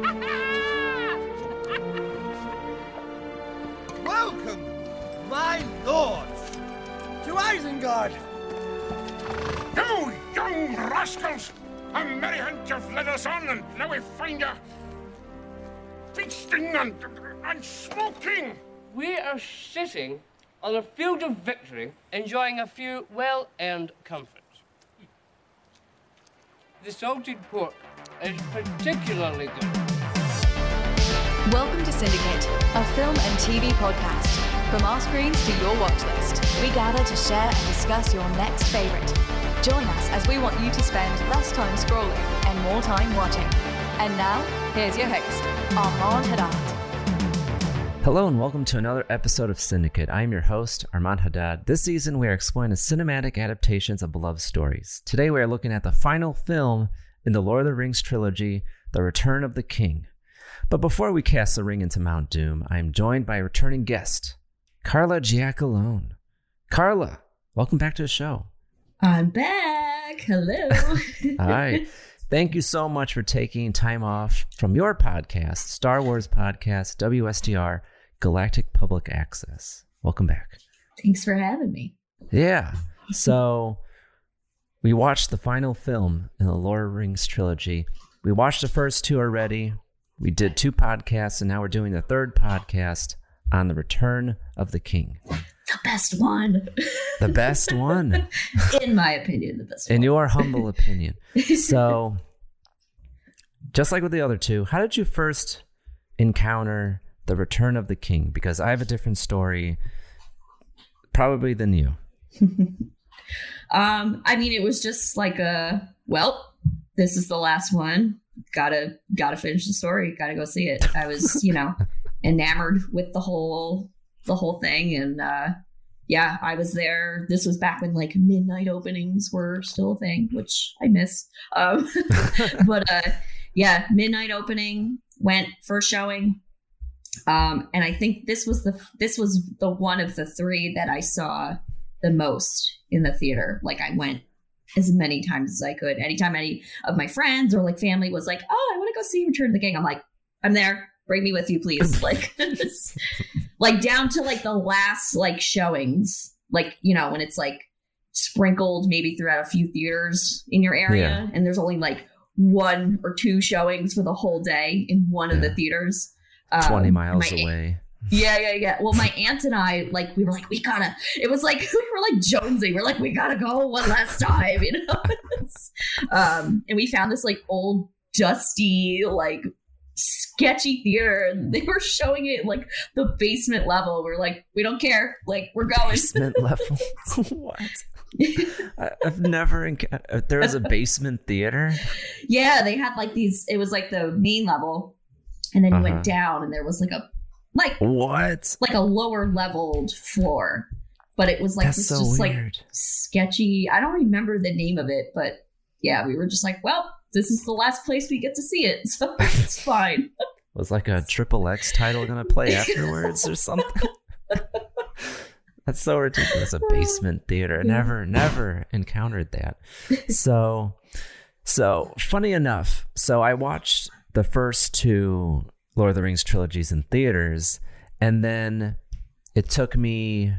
Welcome, my lords, to Isengard. You young rascals! A merry hunt you've led us on, and now we find you feasting and, and smoking! We are sitting on a field of victory, enjoying a few well earned comforts. The salted pork is particularly good. Welcome to Syndicate, a film and TV podcast. From our screens to your watch list, we gather to share and discuss your next favorite. Join us as we want you to spend less time scrolling and more time watching. And now, here's your host, Armand Haddad. Hello and welcome to another episode of Syndicate. I am your host, Armand Haddad. This season, we are exploring the cinematic adaptations of beloved stories. Today, we are looking at the final film in the Lord of the Rings trilogy, The Return of the King. But before we cast the ring into Mount Doom, I am joined by a returning guest, Carla Giacalone. Carla, welcome back to the show. I'm back. Hello. Hi. Thank you so much for taking time off from your podcast, Star Wars Podcast, WSTR, Galactic Public Access. Welcome back. Thanks for having me. Yeah. So we watched the final film in the Lord of the Rings trilogy. We watched the first two already. We did two podcasts, and now we're doing the third podcast on the Return of the King. The best one. The best one. In my opinion, the best In one. your humble opinion. So, just like with the other two, how did you first encounter the Return of the King? Because I have a different story, probably than you. Um, I mean, it was just like a well, this is the last one. Gotta gotta finish the story. Gotta go see it. I was, you know, enamored with the whole the whole thing, and uh, yeah, I was there. This was back when like midnight openings were still a thing, which I miss. Um, but uh, yeah, midnight opening went first showing. Um, and I think this was the this was the one of the three that I saw the most in the theater. Like I went as many times as I could. Anytime any of my friends or like family was like, "Oh, I want to go see Return of the King," I'm like, "I'm there. Bring me with you, please." like, like down to like the last like showings, like you know when it's like sprinkled maybe throughout a few theaters in your area, Yeah. and there's only like one or two showings for the whole day in one of the Yeah. theaters. 20 Um, miles my- away. Yeah, yeah, yeah. Well, my aunt and I, like, we were like, we gotta. It was like we were like Jonesy. We're like, we gotta go one last time, you know. um, and we found this like old, dusty, like sketchy theater, and they were showing it like the basement level. We're like, we don't care. Like, we're going. Basement level. what? I- I've never encountered. There was a basement theater. yeah, they had like these. It was like the main level, and then you Uh-huh. went down, and there was like a like What? like a lower leveled floor, but it was like That's this so just like sketchy. I don't remember the name of it, but yeah, we were just like, well, this is the last place we get to see it, so it's fine. Was like a triple X title gonna play afterwards or something? That's so ridiculous. A basement theater. Never, never encountered that. So, so funny enough. So I watched the first two Lord of the Rings trilogies in theaters, and then it took me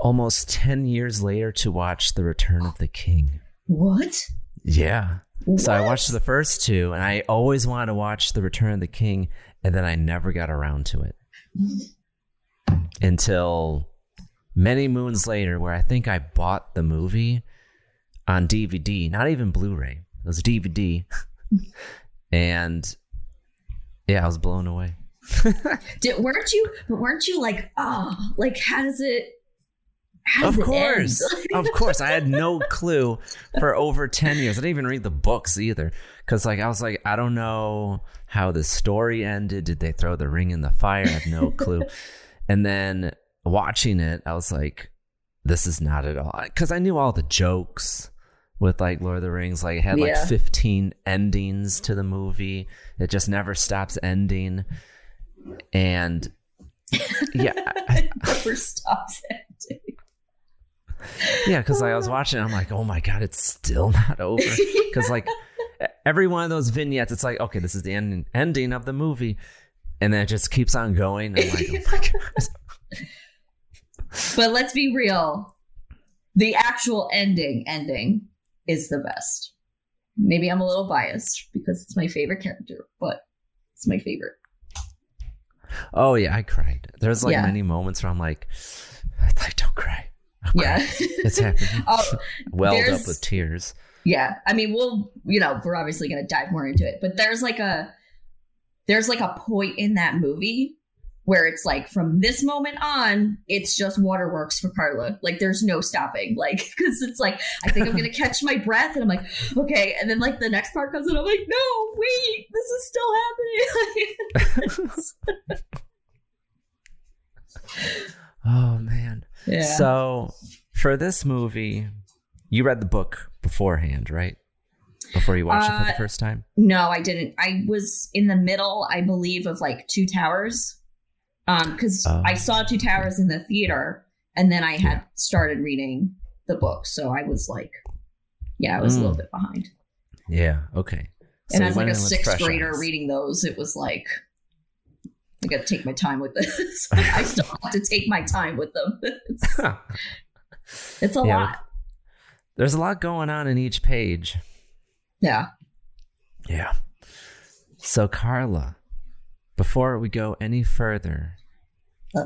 almost 10 years later to watch The Return of the King. What? Yeah. So I watched the first two, and I always wanted to watch The Return of the King, and then I never got around to it until many moons later, where I think I bought the movie on DVD, not even Blu-ray. It was DVD, and yeah, I was blown away. Did, weren't you? Weren't you like, oh, like how does it? How does Of it course. of course. I had no clue for over 10 years. I didn't even read the books either. Because, like, I was like, I don't know how the story ended. Did they throw the ring in the fire? I have no clue. and then watching it, I was like, this is not at all. Because I knew all the jokes with, like, Lord of the Rings. Like, it had, like, Yeah. 15 endings to the movie. It just never stops ending. And, yeah. I- Never stops ending. Yeah, because I was uh. watching, it, I'm like, oh my god, it's still not over. Because like every one of those vignettes, it's like, okay, this is the end, ending of the movie, and then it just keeps on going. I'm like, oh my god. But let's be real. The actual ending ending is the best. Maybe I'm a little biased because it's my favorite character, but it's my favorite. Oh yeah, I cried. There's like Yeah. many moments where I'm like, I don't cry. Yeah. It's happening. Oh, Welled up with tears. Yeah. I mean, we'll, you know, we're obviously going to dive more into it, but there's like a, there's like a point in that movie where it's like from this moment on, it's just waterworks for Carla. Like there's no stopping. Like, cause it's like, I think I'm going to catch my breath and I'm like, okay. And then like the next part comes and I'm like, no, wait, this is still happening. Oh man. Yeah. So for this movie, you read the book beforehand, right? Before you watched it for the Uh, first time. No, I didn't. I was in the middle, I believe, of like Two Towers. Um, because Oh. I saw Two Towers in the theater, and then I had started reading the book, so I was like, yeah, I was a little Mm. bit behind. Yeah. Okay. and you as like a sixth grader reading those, it was like, I got to take my time with this. I still have to take my time with them. it's, it's a Yeah, lot. There's a lot going on in each page. Yeah. Yeah. So, Carla, before we go any further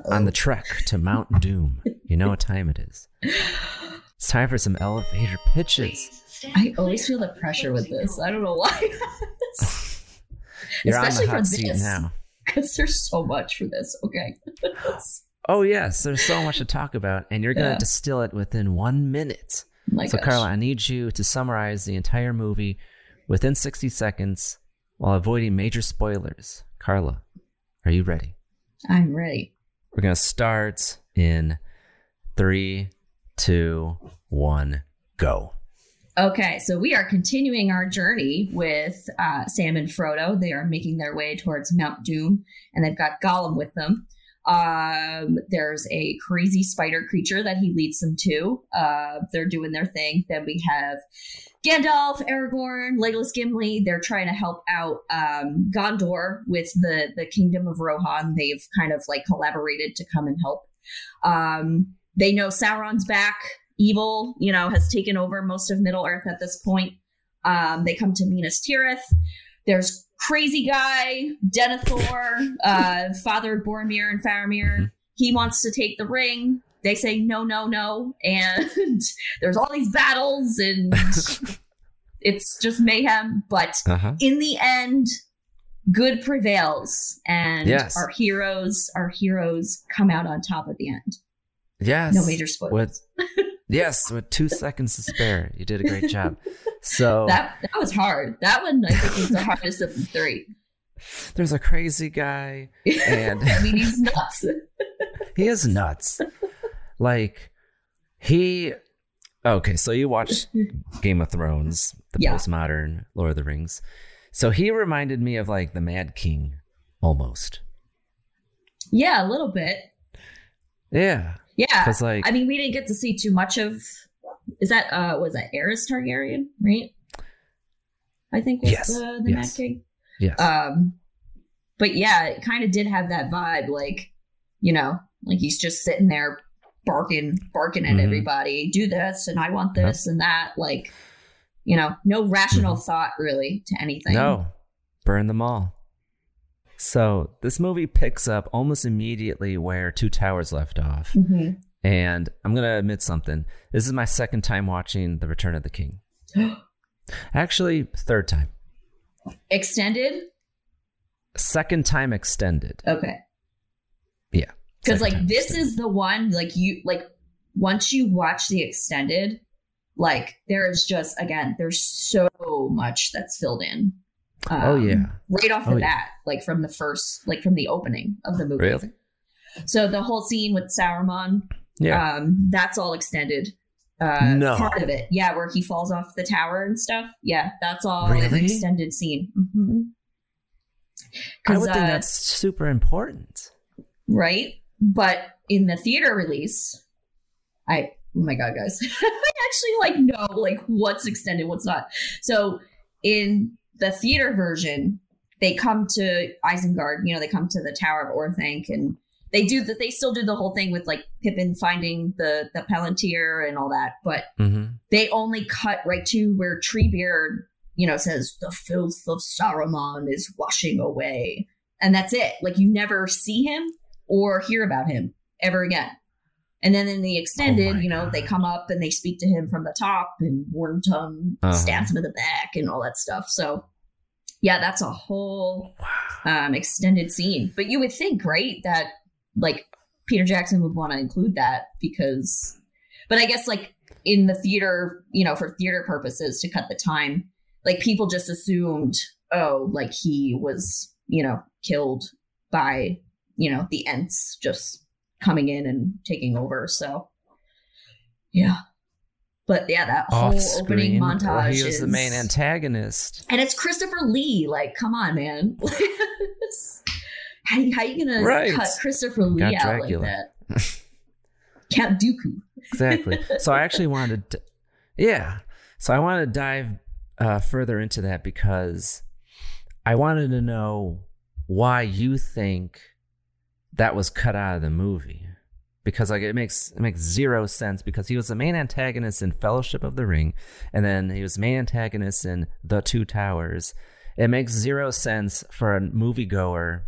on the trek to Mount Doom, you know what time it is. It's time for some elevator pitches. I always feel the pressure with this. I don't know why. You're on Especially the for hot seat this. now. Because there's so much for this. Okay. Oh, yes, there's so much to talk about, and you're going to Yeah. distill it within one minute. My so, gosh. Carla, I need you to summarize the entire movie within 60 seconds while avoiding major spoilers. Carla, are you ready? I'm ready. We're going to start in three, two, one, go. Okay, so we are continuing our journey with uh, Sam and Frodo. They are making their way towards Mount Doom, and they've got Gollum with them. Um, there's a crazy spider creature that he leads them to. Uh, they're doing their thing. Then we have Gandalf, Aragorn, Legolas, Gimli. They're trying to help out um, Gondor with the the Kingdom of Rohan. They've kind of like collaborated to come and help. Um, they know Sauron's back. Evil, you know, has taken over most of Middle Earth at this point. Um, they come to Minas Tirith. There's crazy guy, Denethor, uh, father of Boromir and Faramir. He wants to take the ring. They say no, no, no, and there's all these battles, and it's just mayhem. But Uh-huh. in the end, good prevails, and Yes. our heroes, our heroes come out on top at the end. Yes. No major spoilers. With, yes, with two seconds to spare. You did a great job. So That that was hard. That one I think was the hardest of the three. there's a crazy guy, and I mean, he's nuts. he is nuts. Like he Okay, so you watched Game of Thrones, the Yeah. postmodern Lord of the Rings. So he reminded me of like the Mad King almost. Yeah, a little bit. Yeah. Yeah. Because like- I mean, we didn't get to see too much of. Is that uh was that Aerys Targaryen, right? I think was Yes, the, the yes. Mad King. Yes. Um, but yeah, it kind of did have that vibe, like you know, like he's just sitting there barking, barking at Mhm. everybody. Do this, and I want this and that. Like, you know, no rational thought really to anything. Mm-hmm. No, burn them all. So this movie picks up almost immediately where Two Towers left off. Mhm. And I'm going to admit something. This is my second time watching The Return of the King. Actually, third time. Extended. Second time extended. Okay. Yeah. because like this extended. is the one like you like once you watch the extended like there's just again there's so much that's filled in Um, Oh, yeah. right off the Oh, yeah. bat like from the first like from the opening of the movie Really? so the whole scene with Sauron Yeah. um that's all extended uh No. part of it yeah where he falls off the tower and stuff yeah that's all an extended scene hmm I would think uh, that's super important. right? But in the theater release, I oh my god, guys, I actually like know like what's extended, what's not. So in the theater version, they come to Isengard. You know, they come to the Tower of Orthanc, and they do that. They still do the whole thing with like Pippin finding the the Palantir and all that, but Mm-hmm. they only cut right to where Treebeard, you know, says the filth of Saruman is washing away. And that's it. Like you never see him or hear about him ever again. And then in the extended, you know, they come up and they speak to him from the top and Wormtongue Uh-huh. stabs him in the back and all that stuff. So yeah, that's a whole um extended scene. But you would think, right, that like Peter Jackson would want to include that because but I guess like in the theater, you know, for theater purposes to cut the time, like people just assumed, oh, like he was, you know, killed by, you know, the Ents just coming in and taking over. So yeah. But yeah, that whole Off opening montage Well, he was is the main antagonist. and it's Christopher Lee. Like, come on, man. how, how you gonna Right. cut Christopher Lee Got out Dracula. like that? Count Dooku. exactly. So I actually wanted to, yeah. So I wanted to dive uh, further into that because I wanted to know why you think that was cut out of the movie. Because like it makes it makes zero sense because he was the main antagonist in Fellowship of the Ring, and then he was main antagonist in The Two Towers. It makes zero sense for a moviegoer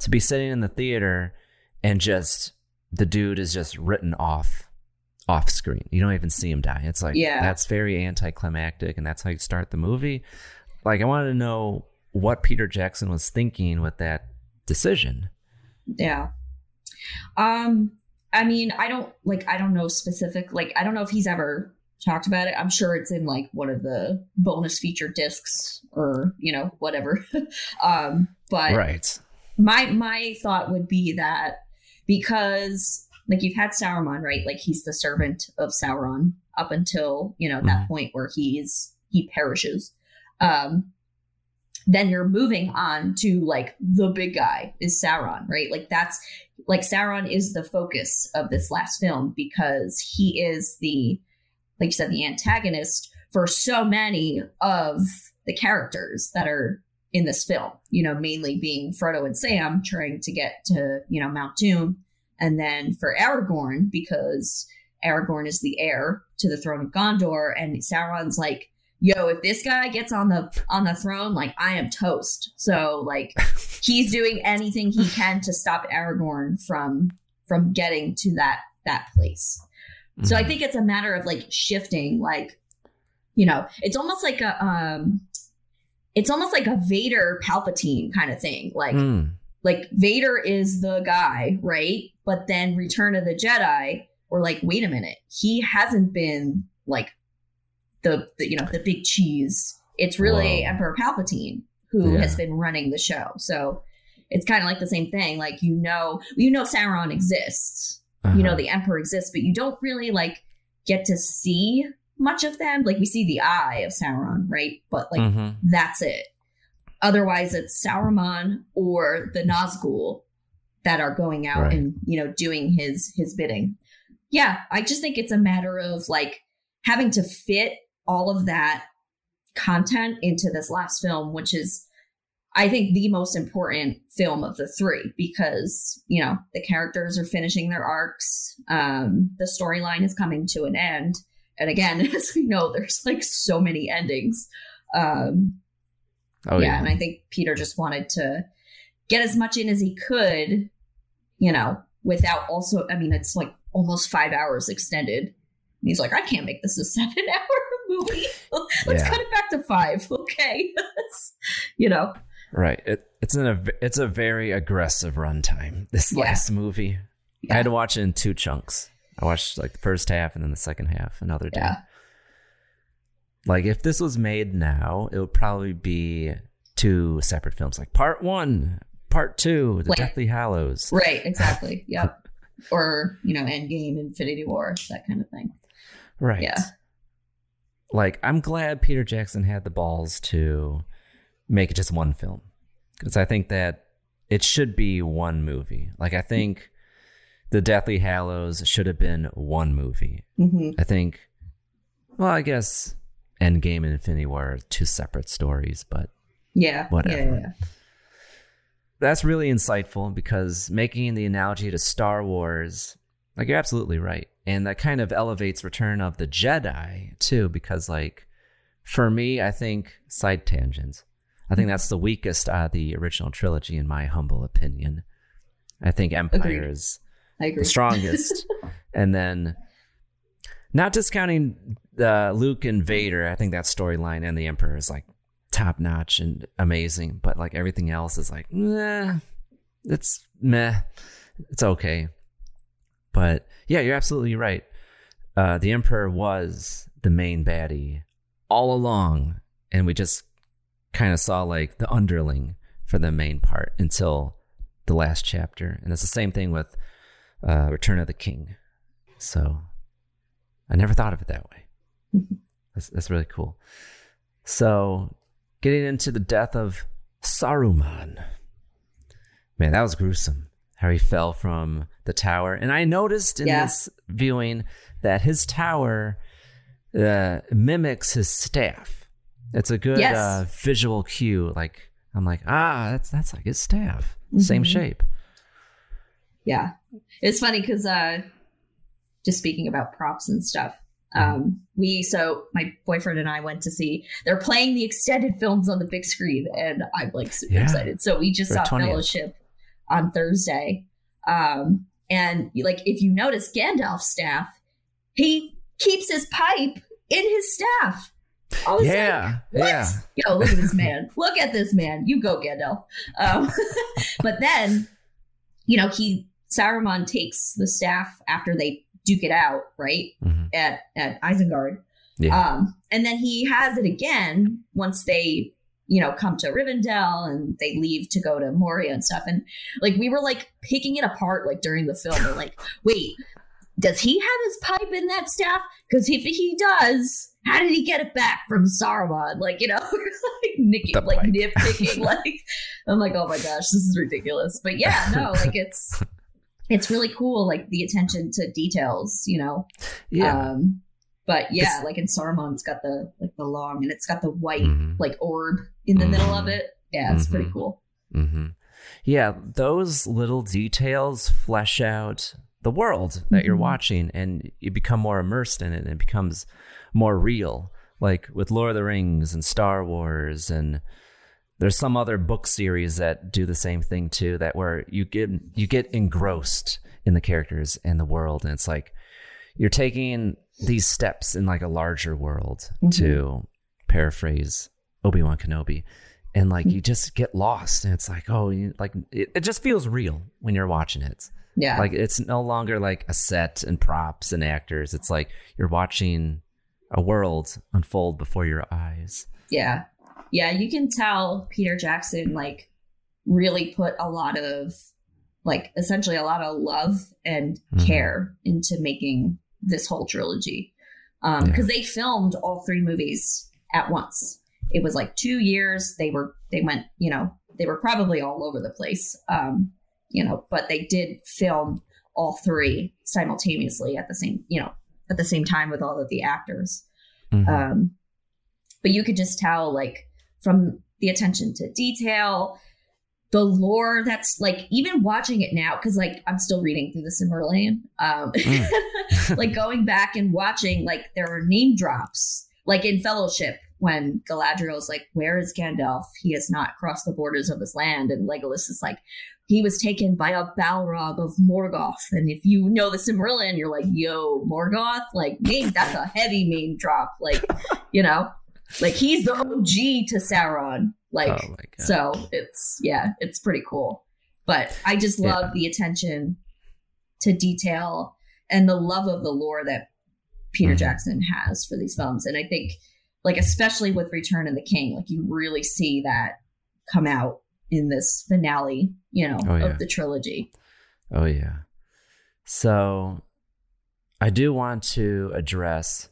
to be sitting in the theater and just the dude is just written off off screen. You don't even see him die. It's like Yeah. that's very anticlimactic and that's how you start the movie. Like I wanted to know what Peter Jackson was thinking with that decision. Yeah. Um, I mean, I don't like I don't know specific like I don't know if he's ever talked about it. I'm sure it's in like one of the bonus feature discs or, you know, whatever. um, but right. My my thought would be that because like you've had Sauron, right? Like he's the servant of Sauron up until, you know, that point where he's he perishes. Um then you're moving on to like the big guy is Sauron, right? Like that's like Sauron is the focus of this last film because he is the like you said the antagonist for so many of the characters that are in this film, you know, mainly being Frodo and Sam trying to get to, you know, Mount Doom. And then for Aragorn, because Aragorn is the heir to the throne of Gondor, and Sauron's like, yo, if this guy gets on the on the throne, like I am toast. So like he's doing anything he can to stop Aragorn from from getting to that that place. So I think it's a matter of like shifting, like, you know, it's almost like a um it's almost like a Vader Palpatine kind of thing. Like Mm. like Vader is the guy, right? But then Return of the Jedi, or like, wait a minute, he hasn't been like the, the you know the big cheese. It's really Whoa. Emperor Palpatine who Yeah. has been running the show. So it's kind of like the same thing. Like you know, you know Sauron exists. You know Uh-huh. the Emperor exists, but you don't really like get to see much of them. Like we see the eye of Sauron, right? But like Mhm. that's it. Otherwise, it's Sauron or the Nazgul that are going out Right. and you know doing his his bidding. Yeah, I just think it's a matter of like having to fit all of that content into this last film, which is I think the most important film of the three because you know the characters are finishing their arcs, um, the storyline is coming to an end, and again, as we know, there's like so many endings. Um, Oh yeah, yeah. and I think Peter just wanted to get as much in as he could, you know, without also. I mean, it's like almost five hours extended. And he's like, I can't make this a seven-hour movie. Let's Yeah. cut it back to five, okay? you know, Right. It, it's in a v- it's a very aggressive runtime. This Yeah. last movie, I had to watch it in two chunks. I watched like the first half and then the second half another day. Yeah. Like if this was made now, it would probably be two separate films, like part one, part two, The Like- Deathly Hallows. right? Exactly. Yep. or you know, Endgame, Infinity War, that kind of thing. Right. Yeah. Like I'm glad Peter Jackson had the balls to make it just one film because I think that it should be one movie. Like I think the Deathly Hallows should have been one movie. hmm I think. Well, I guess Endgame and Infinity War are two separate stories, but Yeah. Whatever. Yeah, yeah, yeah. that's really insightful because making the analogy to Star Wars, like you're absolutely right. And that kind of elevates Return of the Jedi too, because like for me, I think side tangents. I think that's the weakest out of the original trilogy, in my humble opinion. I think Empire Agreed. is I agree. the strongest. and then, not discounting uh, Luke and Vader, I think that storyline and the Emperor is like top notch and amazing. But like everything else is like, nah, it's meh. It's okay. But yeah, you're absolutely right. Uh, the Emperor was the main baddie all along, and we just kind of saw like the underling for the main part until the last chapter. And it's the same thing with uh, Return of the King. So I never thought of it that way. That's, that's really cool. So getting into the death of Saruman. Man, that was gruesome. How he fell from the tower. And I noticed in Yeah. this viewing that his tower uh, mimics his staff. It's a good Yes. uh, visual cue. Like I'm like, ah, that's that's like his staff, same Mhm. shape. Yeah. It's funny because uh just speaking about props and stuff. Um we so my boyfriend and I went to see they're playing the extended films on the big screen and I'm like super Yeah. excited. So we just For saw 20th. Fellowship on Thursday. Um and like if you notice Gandalf's staff, he keeps his pipe in his staff. I was Yeah, like, what? yeah. Yo, look at this man. look at this man. You go, Gandalf. Um, but then, you know, he Saruman takes the staff after they duke it out, right? Mhm. At at Isengard. Yeah. Um, and then he has it again once they, you know, come to Rivendell and they leave to go to Moria and stuff. And like we were like picking it apart like during the film. We're like, wait, does he have his pipe in that staff? Because if he does, how did he get it back from Saruman? Like, you know, like nicking, like nitpicking. like, I'm like, oh my gosh, this is ridiculous. But yeah, no, like it's it's really cool, like the attention to details, you know. Yeah. Um, but yeah, It's- like in Saruman, it's got the like the long and it's got the white Mhm. like orb in the middle of Mhm. it. Yeah, it's pretty Mhm. cool. hmm Yeah, those little details flesh out the world that you're Mhm. watching, and you become more immersed in it, and it becomes more real. Like with Lord of the Rings and Star Wars, and there's some other book series that do the same thing too. That where you get you get engrossed in the characters and the world, and it's like you're taking these steps in like a larger world mm-hmm. to paraphrase Obi-Wan Kenobi and like you mm-hmm. just get lost and it's like oh you, like it, it just feels real when you're watching it Yeah. like it's no longer like a set and props and actors it's like you're watching a world unfold before your eyes Yeah. Yeah, you can tell Peter Jackson like really put a lot of like essentially a lot of love and Mhm. care into making this whole trilogy. Um, because they filmed all three movies at once. It was like two years. They were they went, you know, they were probably all over the place. Um, you know, but they did film all three simultaneously at the same, you know, at the same time with all of the actors. Mhm. Um, but you could just tell, like, from the attention to detail, the lore that's like, even watching it now, because like I'm still reading through the Silmarillion, um, like going back and watching, like, there are name drops, like in Fellowship. When Galadriel's like, "Where is Gandalf? He has not crossed the borders of this land," and Legolas is like, "He was taken by a Balrog of Morgoth." And if you know the Silmarillion, you're like, "Yo, Morgoth!" Like, name that's a heavy name drop. Like, you know, like he's the OG to Sauron. Like, Oh so it's yeah, it's pretty cool. But I just Yeah. love the attention to detail and the love of the lore that Peter Mhm. Jackson has for these films. And I think, like, especially with Return of the King, like, you really see that come out in this finale, you know, Oh, yeah. of the trilogy. Oh yeah. So I do want to address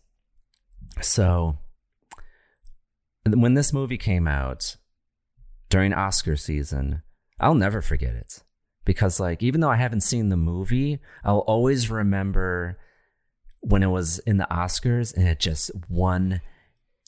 so when this movie came out during Oscar season, I'll never forget it. Because like even though I haven't seen the movie, I'll always remember when it was in the Oscars and it just won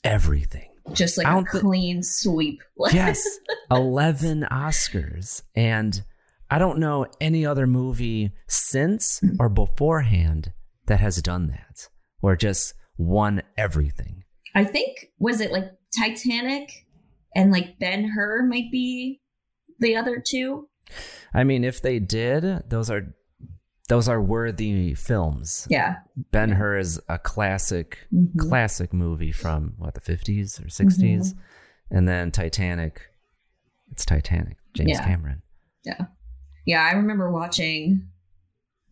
everything. Just like a clean sweep. Yes, 11 Oscars. And I don't know any other movie since or beforehand that has done that or just won everything. I think, was it like Titanic and like Ben Hur might be the other two? I mean, if they did, those are those are worthy films. Yeah. Ben Hur is a classic Mhm. classic movie from what the 50s or 60s. Mhm. And then Titanic it's Titanic, James Yeah. Cameron. Yeah. Yeah, I remember watching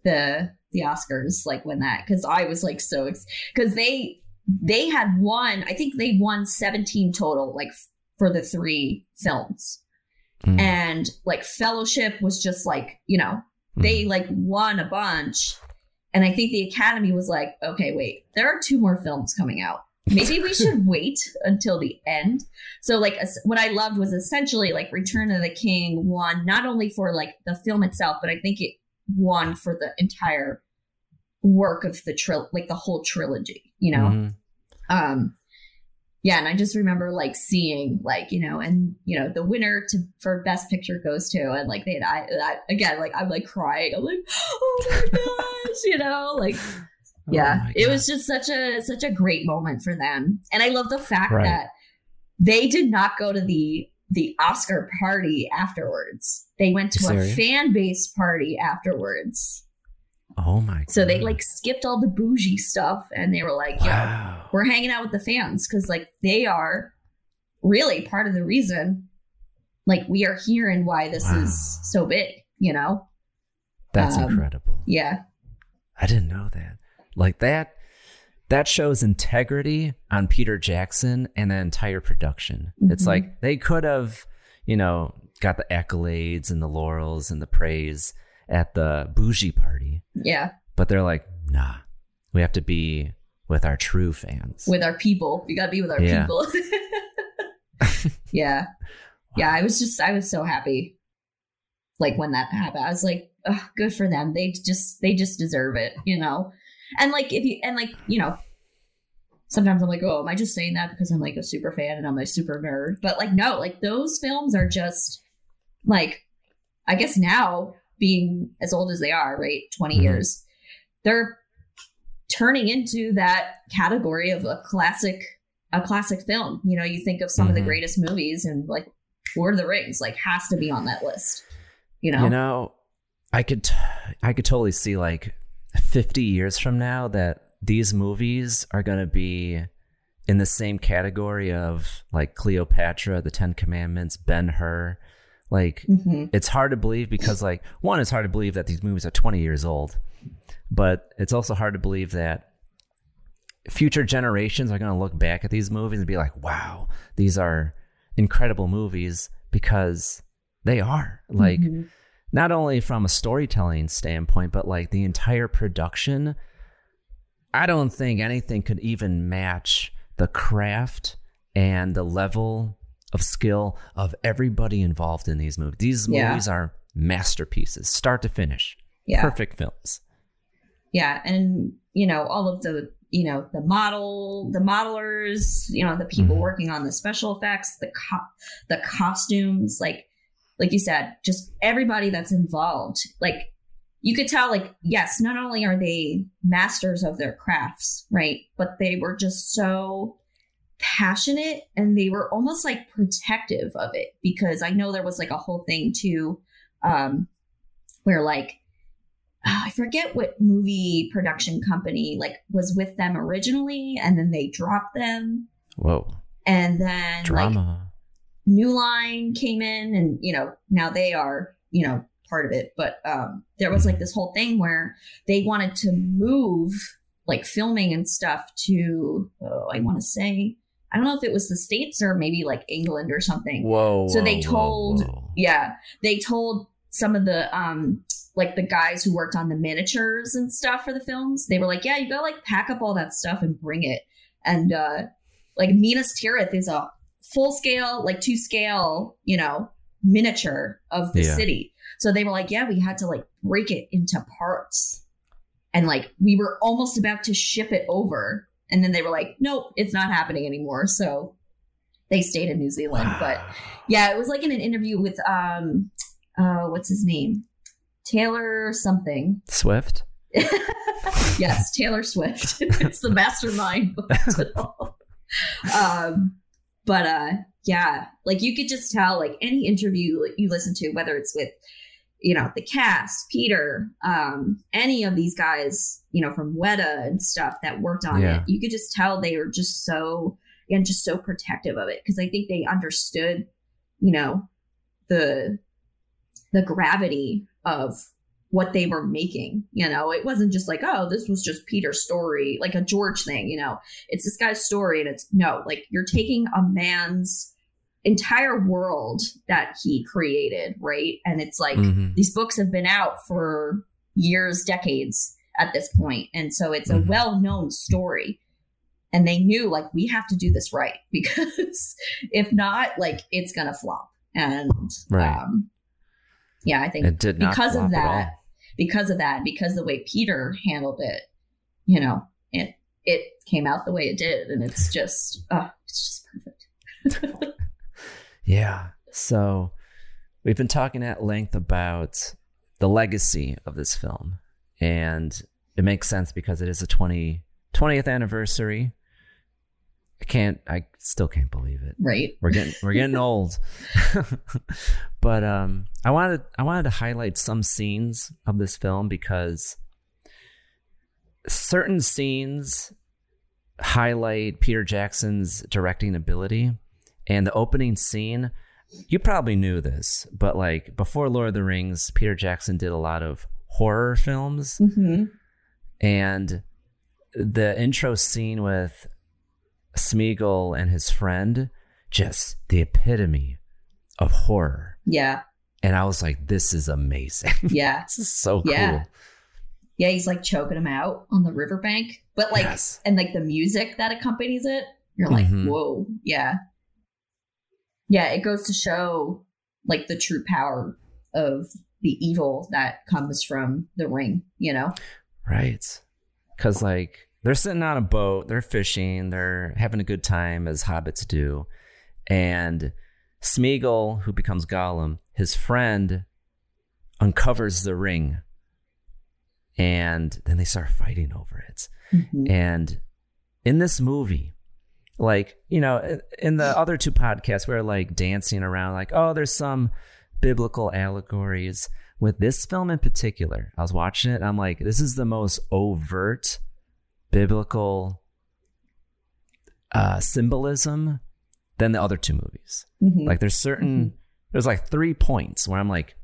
the the Oscars like when that cuz I was like so cuz they they had won, I think they won 17 total like f- for the three films. Mm. And like Fellowship was just like, you know, they like won a bunch. And I think the Academy was like, okay, wait, there are two more films coming out. Maybe we should wait until the end. So, like, what I loved was essentially like Return of the King won not only for like the film itself, but I think it won for the entire work of the tril like the whole trilogy, you know? Mhm. um yeah and i just remember like seeing like you know and you know the winner to for best picture goes to and like they I, I again like i'm like crying i'm like oh my gosh you know like yeah Oh it was just such a such a great moment for them and i love the fact Right. that they did not go to the the oscar party afterwards they went to a fan base party afterwards Oh my god. so they like skipped all the bougie stuff and they were like, yo, Wow. we're hanging out with the fans because like they are really part of the reason like we are here and why this Wow. is so big, you know? That's Um, incredible. Yeah. I didn't know that. Like that that shows integrity on Peter Jackson and the entire production. It's Mhm. like they could have, you know, got the accolades and the laurels and the praise at the bougie party, Yeah. but they're like, "Nah. We have to be with our true fans." With our people. We gotta be with our Yeah. people. yeah. Yeah. I was just I was so happy. Like when that happened. I was like, Ugh, good for them. They just they just deserve it, you know? And like if you and like, you know, sometimes I'm like, oh, am I just saying that because I'm like a super fan and I'm a super nerd? But like, no, like those films are just like, I guess now being as old as they are, right? 20 Mhm. years, they're turning into that category of a classic, a classic film. You know, you think of some of the Mhm. greatest movies and like Lord of the Rings, like has to be on that list. You know, You know, I could t- I could totally see like 50 years from now that these movies are going to be in the same category of like Cleopatra, The 10 Commandments, Ben-Hur. Like Mhm. it's hard to believe because like one it's hard to believe that these movies are 20 years old. But it's also hard to believe that future generations are going to look back at these movies and be like, "Wow, these are incredible movies because they are." Like Mhm. not only from a storytelling standpoint, but like the entire production I don't think anything could even match the craft and the level of skill of everybody involved in these movies. These Yeah. movies are masterpieces, start to finish. Yeah. Perfect films. yeah and you know all of the you know the model the modelers you know the people Mhm. working on the special effects the co- the costumes like like you said just everybody that's involved like you could tell like yes not only are they masters of their crafts right but they were just so passionate and they were almost like protective of it because i know there was like a whole thing too um where like I forget what movie production company like was with them originally, and then they dropped them, Whoa. and then like Drama. New Line came in, and you know now they are you know part of it. But um, there was like this whole thing where they wanted to move like filming and stuff to oh, I want to say I don't know if it was the states or maybe like England or something. Whoa. So they told, whoa, whoa. yeah, they told some of the um like the guys who worked on the miniatures and stuff for the films. They were like, yeah, you gotta like pack up all that stuff and bring it. And uh like Minas Tirith is a full scale, like two scale, you know, miniature of the Yeah. city. So they were like, yeah, we had to like break it into parts. And like we were almost about to ship it over. And then they were like, nope, it's not happening anymore. So they stayed in New Zealand. But yeah, it was like in an interview with um uh what's his name? Taylor something. Swift? yes, Taylor Swift. it's the mastermind behind it all. Um but uh yeah, like you could just tell like any interview you listen to, whether it's with you know the cast, Peter, um, any of these guys, you know, from Weta and stuff that worked on Yeah. it, you could just tell they were just so and just so protective of it because I think they understood, you know, the the gravity of what they were making. You know, it wasn't just like, oh, this was just Peter's story, like a George thing, you know. It's this guy's story and it's no, like you're taking a man's entire world that he created, right? And it's like Mhm. these books have been out for years, decades at this point. And so it's a Mhm. well-known story. And they knew like we have to do this right because if not, like it's gonna flop. And Right. um yeah, I think It did because of that, because of that, because the way Peter handled it, you know, it it came out the way it did, and it's just, uh, it's just perfect. Yeah. So we've been talking at length about the legacy of this film. And it makes sense because it is a 20, 20th anniversary. I can't I still can't believe it. Right. We're getting we're getting old. but um I wanted I wanted to highlight some scenes of this film because certain scenes highlight Peter Jackson's directing ability and the opening scene you probably knew this but like before Lord of the Rings Peter Jackson did a lot of horror films Mm-hmm. and the intro scene with Smeagol and his friend just the epitome of horror Yeah. and I was like this is amazing Yeah. this is so Yeah. cool Yeah, he's like choking him out on the riverbank. But like Yes. and like the music that accompanies it, you're like, Mhm. whoa, yeah. Yeah, it goes to show like the true power of the evil that comes from the ring, you know? Right. Because, like, they're sitting on a boat, they're fishing, they're having a good time as hobbits do. And Smeagol, who becomes Gollum, his friend uncovers the ring. And then they start fighting over it. Mhm. And in this movie, like, you know, in the other two podcasts, we are like dancing around, like, oh, there's some biblical allegories. With this film in particular, I was watching it, and I'm like, this is the most overt biblical uh, symbolism than the other two movies. Mhm. Like, there's certain, there's like three points where I'm like,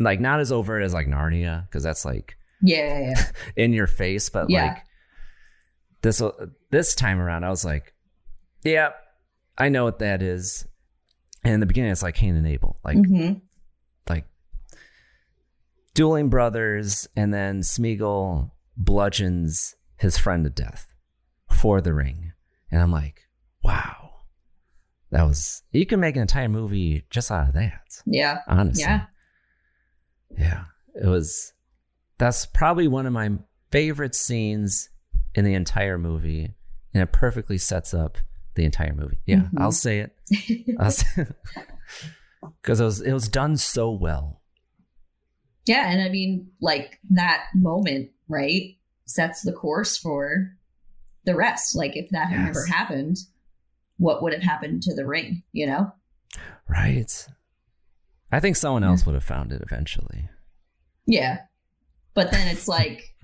like not as overt as like Narnia, because that's like Yeah, yeah, yeah. in your face, but Yeah. like this this time around, I was like, yeah, I know what that is. And in the beginning, it's like Cain and Abel, like Mhm. like dueling brothers, and then Smeagol bludgeons his friend to death for the ring. And I'm like, wow. That was you can make an entire movie just out of that. Yeah. Honestly. Yeah. Yeah. It was that's probably one of my favorite scenes in the entire movie. And it perfectly sets up the entire movie. Yeah, Mhm. I'll say it. Because it was it was done so well. Yeah, and I mean, like that moment, right, sets the course for the rest. Like, if that had Yes. never happened, what would have happened to the ring? You know? Right. I think someone else would have found it eventually. Yeah, but then it's like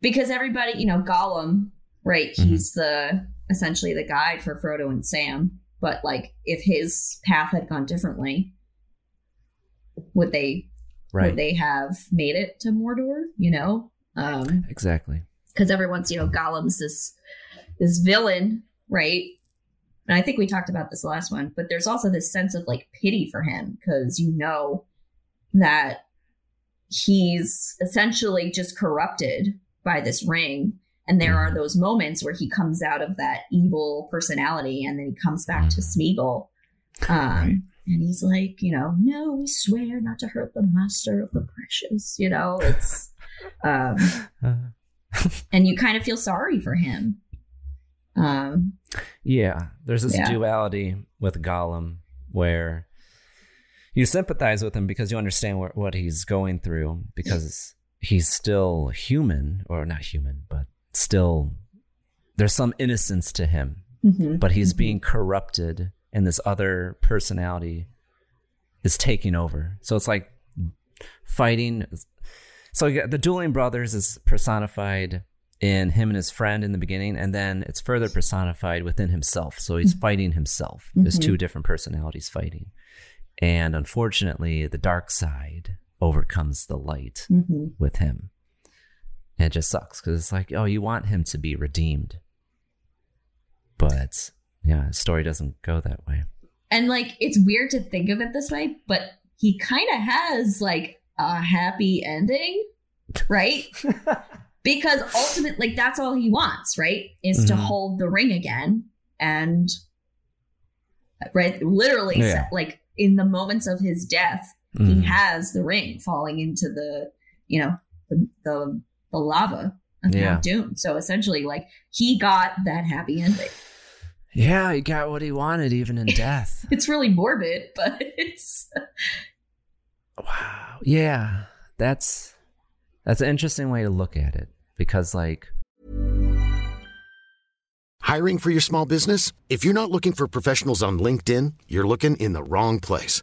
because everybody, you know, Gollum, right? Mhm. He's the essentially the guide for Frodo and Sam. But like, if his path had gone differently, would they Right. would they have made it to Mordor? You know, um, Exactly. because everyone's you know Gollum's this this villain, right? And I think we talked about this last one, but there's also this sense of like pity for him because you know that he's essentially just corrupted by this ring. And there are those moments where he comes out of that evil personality and then he comes back to Smeagol. Um, And he's like, you know, no, we swear not to hurt the master of the precious. You know, it's, um, and you kind of feel sorry for him. Um, Yeah, there's this Yeah. duality with Gollum where you sympathize with him because you understand what, what he's going through because he's still human, or not human, but still there's some innocence to him, Mhm. but he's being corrupted, and this other personality is taking over. So it's like fighting. So the dueling brothers is personified in him and his friend in the beginning, and then it's further personified within himself. So he's fighting himself. There's Mhm. two different personalities fighting, and unfortunately, the dark side overcomes the light Mhm. with him. And it just sucks because it's like, oh, you want him to be redeemed, but yeah, his story doesn't go that way. and like, it's weird to think of it this way, but he kind of has like a happy ending, right? because ultimately, like, that's all he wants, right? Is to Mhm. hold the ring again and, right? Literally, Yeah. like, in the moments of his death, he Mhm. has the ring falling into the, you know, the, the, the lava of Yeah. Mount Doom. So essentially, like, he got that happy ending. Yeah, he got what he wanted, even in death. It's really morbid, but it's wow. yeah, that's that's an interesting way to look at it because, like, Hiring for your small business? If you're not looking for professionals on LinkedIn, you're looking in the wrong place.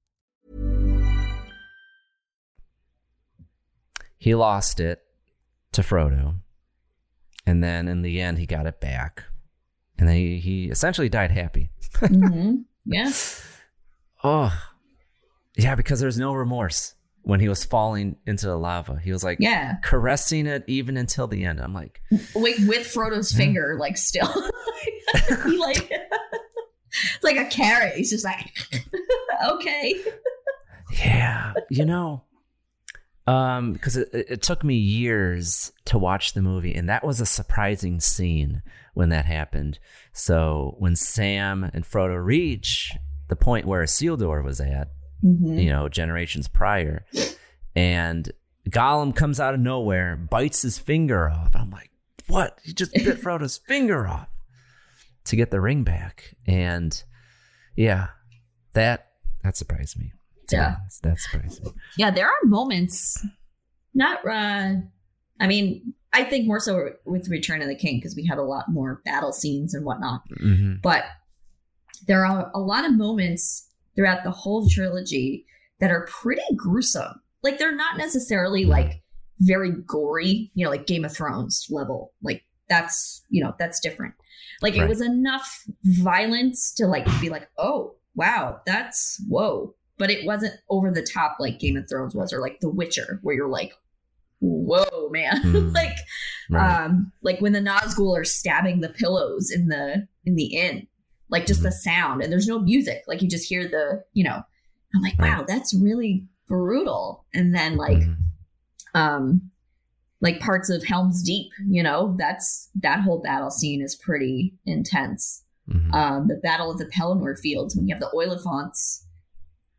he lost it to Frodo, and then in the end, he got it back, and then he, he essentially died happy. hmm yeah. Oh, yeah, because there's no remorse when he was falling into the lava. He was like, Yeah. caressing it even until the end. I'm like, Wait, with Frodo's finger, like still, he like it's like a carrot. He's just like, okay. Yeah, you know, um, because it, it took me years to watch the movie, and that was a surprising scene when that happened. So when Sam and Frodo reach the point where Isildur was at, Mhm. you know, generations prior, and Gollum comes out of nowhere, bites his finger off. I'm like, what? He just bit Frodo's finger off. to get the ring back. And yeah, that that surprised me. Yeah. that surprised me. Yeah, there are moments. Not. uh I mean, I think more so with Return of the King because we had a lot more battle scenes and whatnot. Mm-hmm. But there are a lot of moments throughout the whole trilogy that are pretty gruesome. Like they're not necessarily like very gory, you know, like Game of Thrones level. Like that's, you know, that's different. Like Right. it was enough violence to like be like, "Oh, wow, that's whoa." But it wasn't over the top like Game of Thrones was or like The Witcher where you're like, "Whoa, man." Mm. like Right. um like when the Nazgul are stabbing the pillows in the in the inn like just the sound and there's no music like you just hear the you know i'm like wow that's really brutal and then like Mm-hmm. um like parts of helms deep you know that's that whole battle scene is pretty intense Mhm. um the battle of the pelennor fields when you have the oliphaunts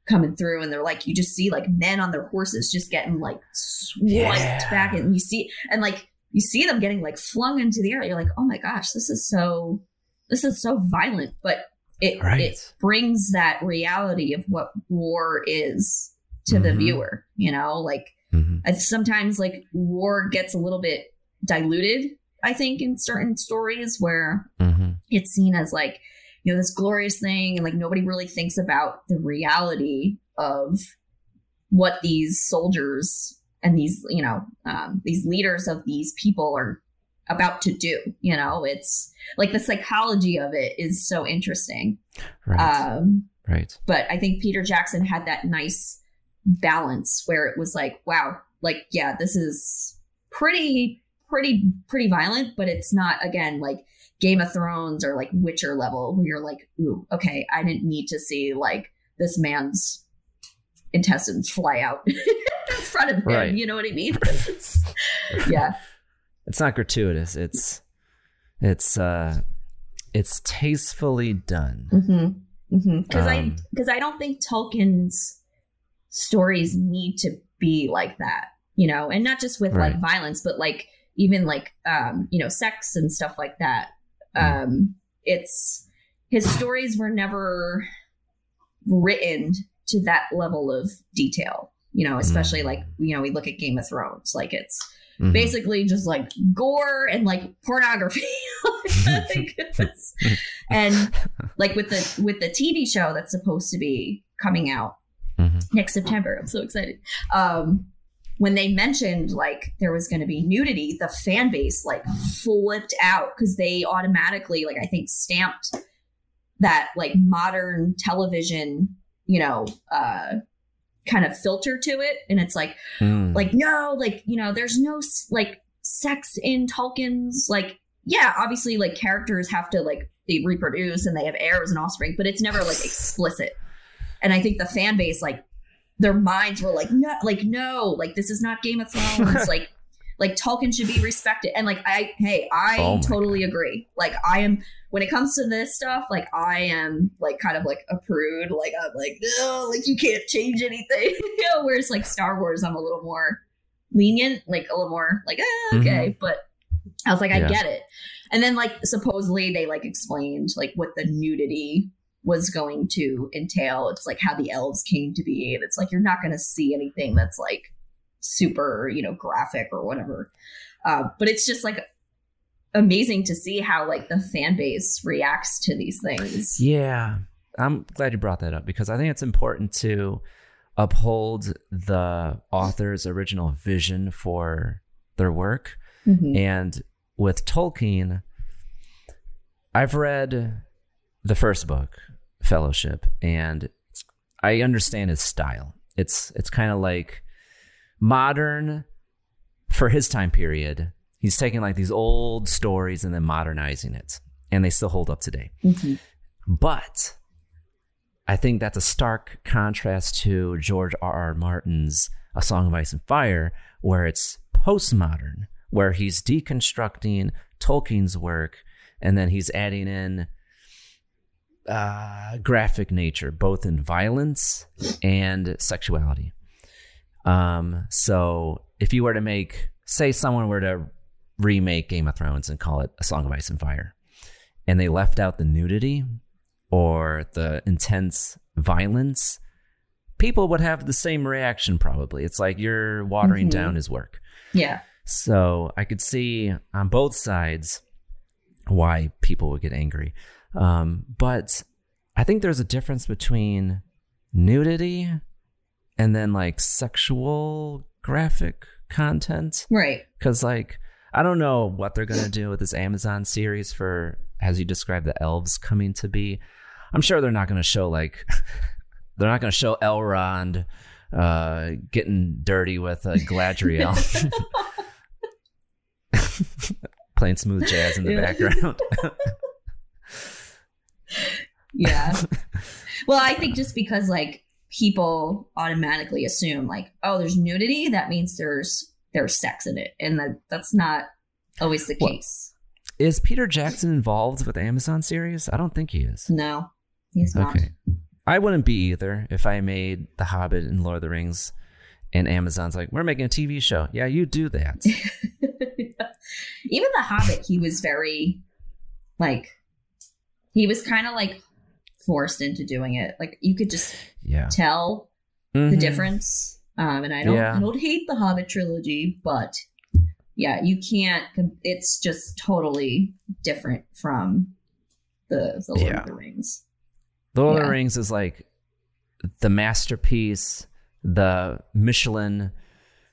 coming through and they're like you just see like men on their horses just getting like swiped Yeah. back and you see and like you see them getting like flung into the air you're like oh my gosh this is so this is so violent but it Right. it brings that reality of what war is to the Mhm. viewer you know like Mhm. I, sometimes like war gets a little bit diluted i think in certain stories where Mhm. it's seen as like you know this glorious thing and like nobody really thinks about the reality of what these soldiers and these you know um, these leaders of these people are about to do you know it's like the psychology of it is so interesting Right. um right. but I think Peter Jackson had that nice balance where it was like, wow, like, yeah, this is pretty, pretty, pretty violent, but it's not, again, like Game of Thrones or like Witcher level where you're like, ooh, okay, I didn't need to see like this man's intestines fly out in front of him. Right. You know what I mean? Yeah. It's not gratuitous. It's it's uh it's tastefully done. Mm-hmm. Because I Um, because I don't think Tolkien's stories need to be like that, you know, and not just with Right. like violence, but like even like um, you know, sex and stuff like that. Mm. Um, it's his stories were never written to that level of detail, you know, especially like you know, we look at Game of Thrones, like it's Mhm. basically just like gore and like pornography and like with the with the tv show that's supposed to be coming out Mhm. next september i'm so excited um when they mentioned like there was going to be nudity the fan base like flipped out because they automatically like i think stamped that like modern television you know uh kind of filter to it and it's like Mm. like no like you know there's no like sex in tolkien's like yeah obviously like characters have to like they reproduce and they have heirs and offspring but it's never like explicit and i think the fan base like their minds were like no like no like this is not game of thrones like like tolkien should be respected. And like i hey i Oh totally agree. Like i am when it comes to this stuff like i am like kind of like a prude like i'm like no like you can't change anything. You know whereas like star wars i'm a little more lenient like a little more like eh, okay but i was like i Yeah. get it. And then like supposedly they like explained like what the nudity was going to entail it's like how the elves came to be and it's like you're not going to see anything that's like super you know graphic or whatever uh, but it's just like amazing to see how like the fan base reacts to these things Yeah. I'm glad you brought that up because I think it's important to uphold the author's original vision for their work. Mhm. And with Tolkien, I've read the first book, Fellowship, and I understand his style. It's it's kind of like modern for his time period. He's taking like these old stories and then modernizing it, and they still hold up today. Mhm. But I think that's a stark contrast to George R. R. Martin's A Song of Ice and Fire, where it's postmodern, where he's deconstructing Tolkien's work and then he's adding in uh, graphic nature, both in violence and sexuality. Um, so if you were to make, say, someone were to remake Game of Thrones and call it A Song of Ice and Fire, and they left out the nudity or the intense violence, people would have the same reaction probably. It's like you're watering Mhm. down his work. Yeah. So I could see on both sides why people would get angry. Um, but I think there's a difference between nudity and then like sexual graphic content. Right. Because, like, I don't know what they're going to do with this Amazon series for, as you described, the elves coming to be. I'm sure they're not going to show, like, they're not going to show Elrond uh, getting dirty with uh, Galadriel. Playing smooth jazz in the Yeah. background. Yeah. well, I think just because like people automatically assume like, oh, there's nudity, that means there's there's sex in it, and that that's not always the Well, case. Is Peter Jackson involved with the Amazon series? I don't think he is. No, he's not. Okay. I wouldn't be either if I made The Hobbit and Lord of the Rings and Amazon's like, we're making a TV show. Yeah, you do that. Even the Hobbit, he was very like he was kind of like forced into doing it. Like you could just Yeah. tell the Mhm. difference. Um, and I don't, Yeah. I don't hate the Hobbit trilogy, but yeah, you can't. It's just totally different from the the Lord Yeah. of the Rings. The Lord of the Rings is like the masterpiece, the Michelin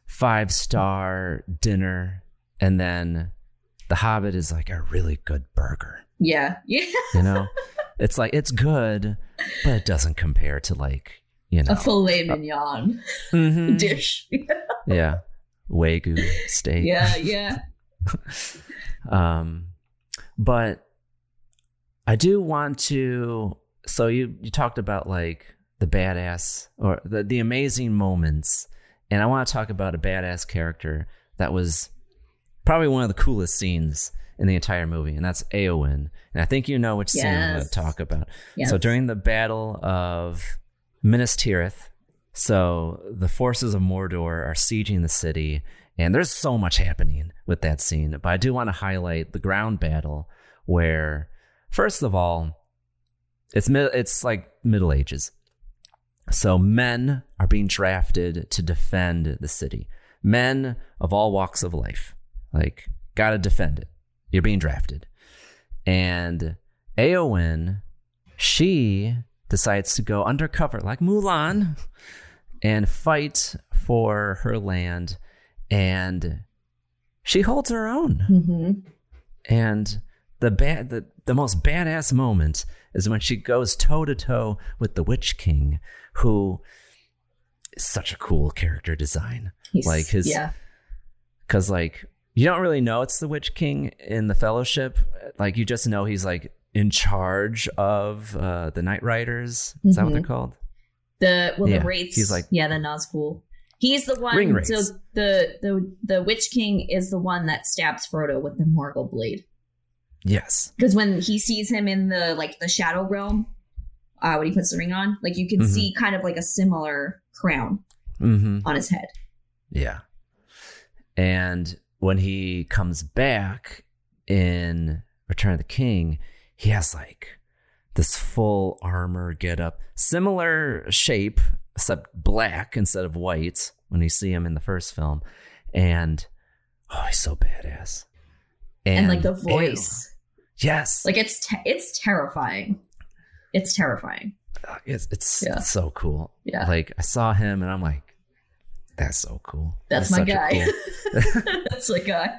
five star dinner, and then The Hobbit is like a really good burger. Yeah, yeah. You know, it's like it's good, but it doesn't compare to like you know A filet mignon Mhm. dish. yeah, wagyu steak. yeah, yeah. um but i do want to so you you talked about like the badass or the, the amazing moments and i want to talk about a badass character that was probably one of the coolest scenes in the entire movie and that's Eowyn. and i think you know which scene i'm going to talk about Yes. so during the battle of minas tirith so the forces of Mordor are sieging the city, and there's so much happening with that scene. But I do want to highlight the ground battle, where first of all, it's mid- it's like Middle Ages. So men are being drafted to defend the city. Men of all walks of life, like gotta defend it. You're being drafted, and Eowyn, she decides to go undercover like Mulan and fight for her land and she holds her own Mm-hmm. and the bad the, the most badass moment is when she goes toe to toe with the witch king who is such a cool character design He's- like his yeah. because like you don't really know it's the witch king in the fellowship like you just know he's like in charge of uh the night riders is that what they're Mhm. called The well, Yeah, the wraiths. he's like- yeah, the Nazgul. He's the one. Ring wraiths. so the the the Witch King is the one that stabs Frodo with the Morgul blade. yes Because when he sees him in the like the Shadow Realm, uh, when he puts the ring on, like you can Mhm. see kind of like a similar crown mm-hmm on his head. Yeah. And when he comes back in Return of the King, he has like this full armor get up, similar shape, except black instead of white when you see him in the first film. And oh, he's so badass. And, like the ew, voice, yes. like it's te- it's terrifying. It's terrifying. Uh, it's it's, Yeah. it's so cool. Yeah. Like I saw him and I'm like, that's so cool. That's my guy. cool- That's my guy.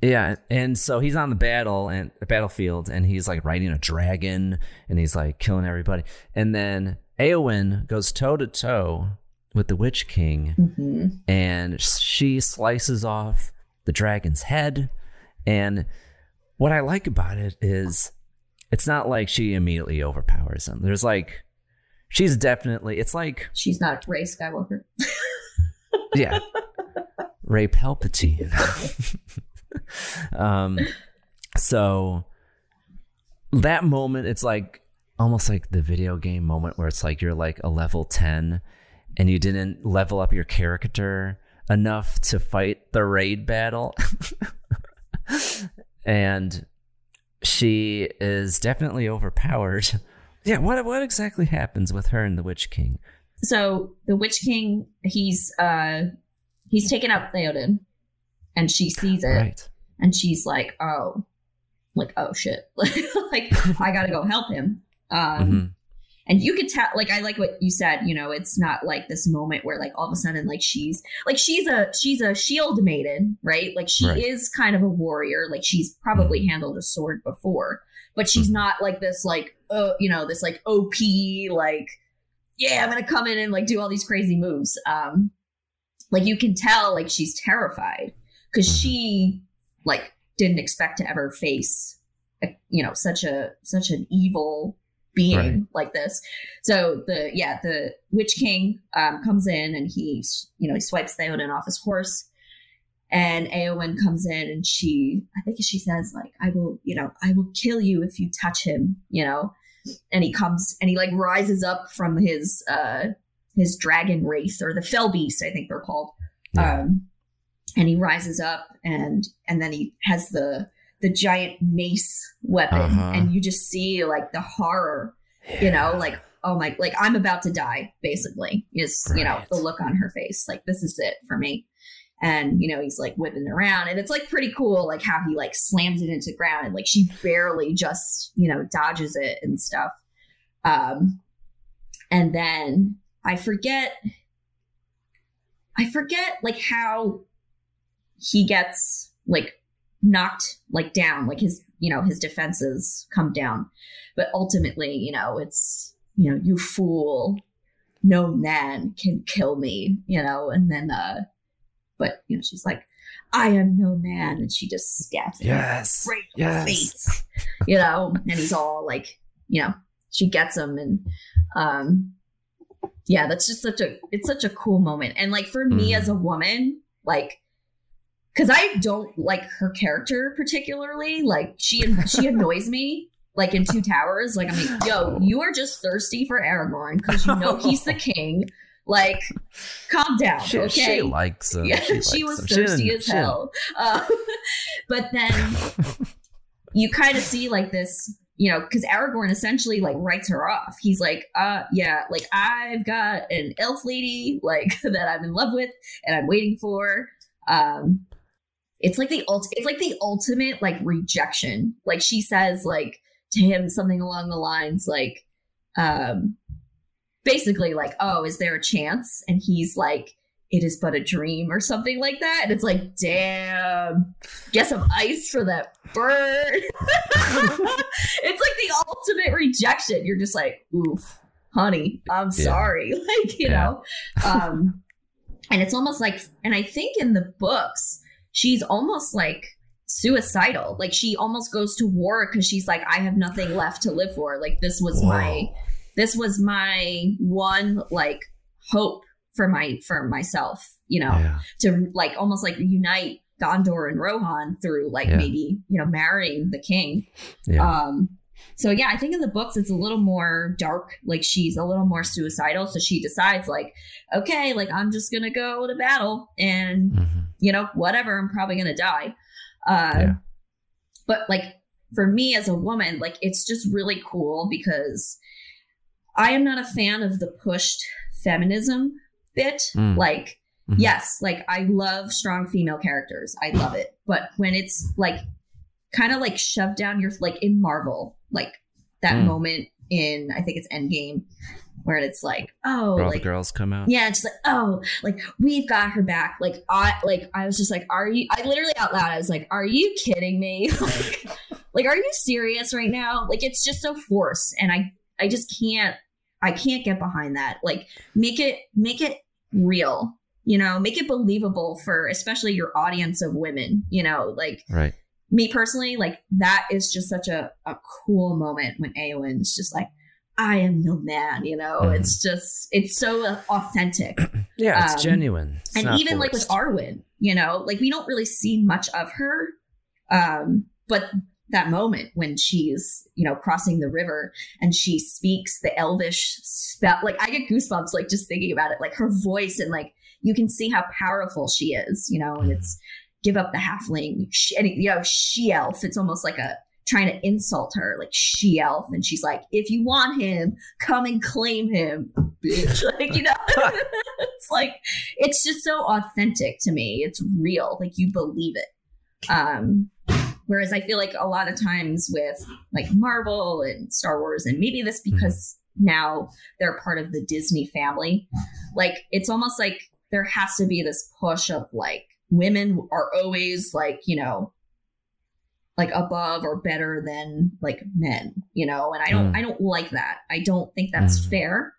Yeah, and so he's on the battle and the battlefield, and he's like riding a dragon, and he's like killing everybody. And then Eowyn goes toe to toe with the Witch King, Mm-hmm. and she slices off the dragon's head. And what I like about it is, it's not like she immediately overpowers him. There's like, she's definitely. It's like She's not Rey Skywalker. yeah. Rey Palpatine. um, so that moment, it's like almost like the video game moment where it's like you're like a level 10 and you didn't level up your character enough to fight the raid battle. and she is definitely overpowered. yeah, what what exactly happens with her and the Witch King? So the Witch King, he's uh he's taken out Theoden and she sees it. Right. And she's like, oh, like, oh shit. like I gotta go help him. Um Mm-hmm. and you could tell like i like what you said you know it's not like this moment where like all of a sudden like she's like she's a she's a shield maiden right like she Right. is kind of a warrior like she's probably handled a sword before but she's not like this like uh you know this like op like yeah i'm gonna come in and like do all these crazy moves. Um like you can tell like she's terrified because she like didn't expect to ever face a, you know such a such an evil being Right. like this. So the yeah the witch king um comes in and he you know he swipes Theoden off his horse. And Eowyn comes in and she I think she says like I will you know I will kill you if you touch him you know and he comes and he like rises up from his uh his dragon wraith or the fell beast I think they're called. Um and he rises up and and then he has the the giant mace weapon Uh-huh. and you just see like the horror you know like oh my like i'm about to die basically is you know the look on her face. Like this is it for me and you know he's like whipping around and it's like pretty cool like how he like slams it into the ground and like she barely just you know dodges it and stuff. Um and then i forget i forget like how he gets like knocked like down like his you know his defenses come down. But ultimately you know it's you know you fool. No man can kill me you know and then uh but you know she's like i am no man and she just stabs him Yes. right in the Yes. face you know and he's all like you know she gets him and um yeah that's just such a it's such a cool moment and like for me Mhm. as a woman like because i don't like her character particularly like she she annoys me like in two towers like i'm like yo you are just thirsty for aragorn because you know he's the king like calm down She, okay she likes him. yeah, she, she, was him. Thirsty didn't- as hell. Uh, but then you kind of see like this, you know, because Aragorn essentially like writes her off. He's like, uh, yeah, like I've got an elf lady like that I'm in love with and I'm waiting for. Um, it's like the ult- it's like the ultimate like rejection. Like she says like to him something along the lines like, um, basically like, oh, is there a chance? And he's like, it is but a dream or something like that. And it's like, damn, get some ice for that bird. it's like the ultimate rejection. You're just like, oof, honey, I'm Yeah. sorry. Like, you Yeah. know, um, and it's almost like, and I think in the books, she's almost like suicidal. Like she almost goes to war because she's like, I have nothing left to live for. Like this was my, Whoa. This was my one like hope for my for myself. You know, Yeah. to like almost like unite Gondor and Rohan through like Yeah. maybe you know marrying the king. Yeah. Um, so yeah, I think in the books it's a little more dark. Like she's a little more suicidal. So she decides like, okay, like I'm just gonna go to battle and Mhm. you know whatever. I'm probably gonna die. Uh, Yeah. But like for me as a woman, like it's just really cool because I am not a fan of the pushed feminism bit. Mm. Like Mhm. yes, like I love strong female characters. I love it. But when it's like kind of like shoved down your like in Marvel, like that Mm. moment in I think it's Endgame where it's like, oh, Where all like the girls come out. yeah, it's just like, oh, like we've got her back. Like I like I was just like, are you I literally out loud, I was like, are you kidding me? like, like, are you serious right now? Like it's just so forced and I I just can't I can't get behind that. Like make it make it real. You know, make it believable for especially your audience of women, you know, like Right. me personally, like that is just such a, a cool moment when Eowyn's just like, I am no man, you know? Mhm. It's just, it's so uh, authentic. Yeah, it's Um, genuine. It's and even like with. Arwen, you know, like we don't really see much of her. Um, but that moment when she's, you know, crossing the river and she speaks the elvish spell, like I get goosebumps, like just thinking about it, like her voice and like you can see how powerful she is, you know, and it's give up the halfling, sh- and you know, she elf. It's almost like a trying to insult her, like she elf, and she's like, "If you want him, come and claim him, bitch." like you know, it's like it's just so authentic to me. It's real, like you believe it. Um, whereas I feel like a lot of times with like Marvel and Star Wars, and maybe this because now they're part of the Disney family, like it's almost like there has to be this push of like women are always like you know like above or better than like men you know? And i don't Mm. i don't like that. I don't think that's Mm. fair.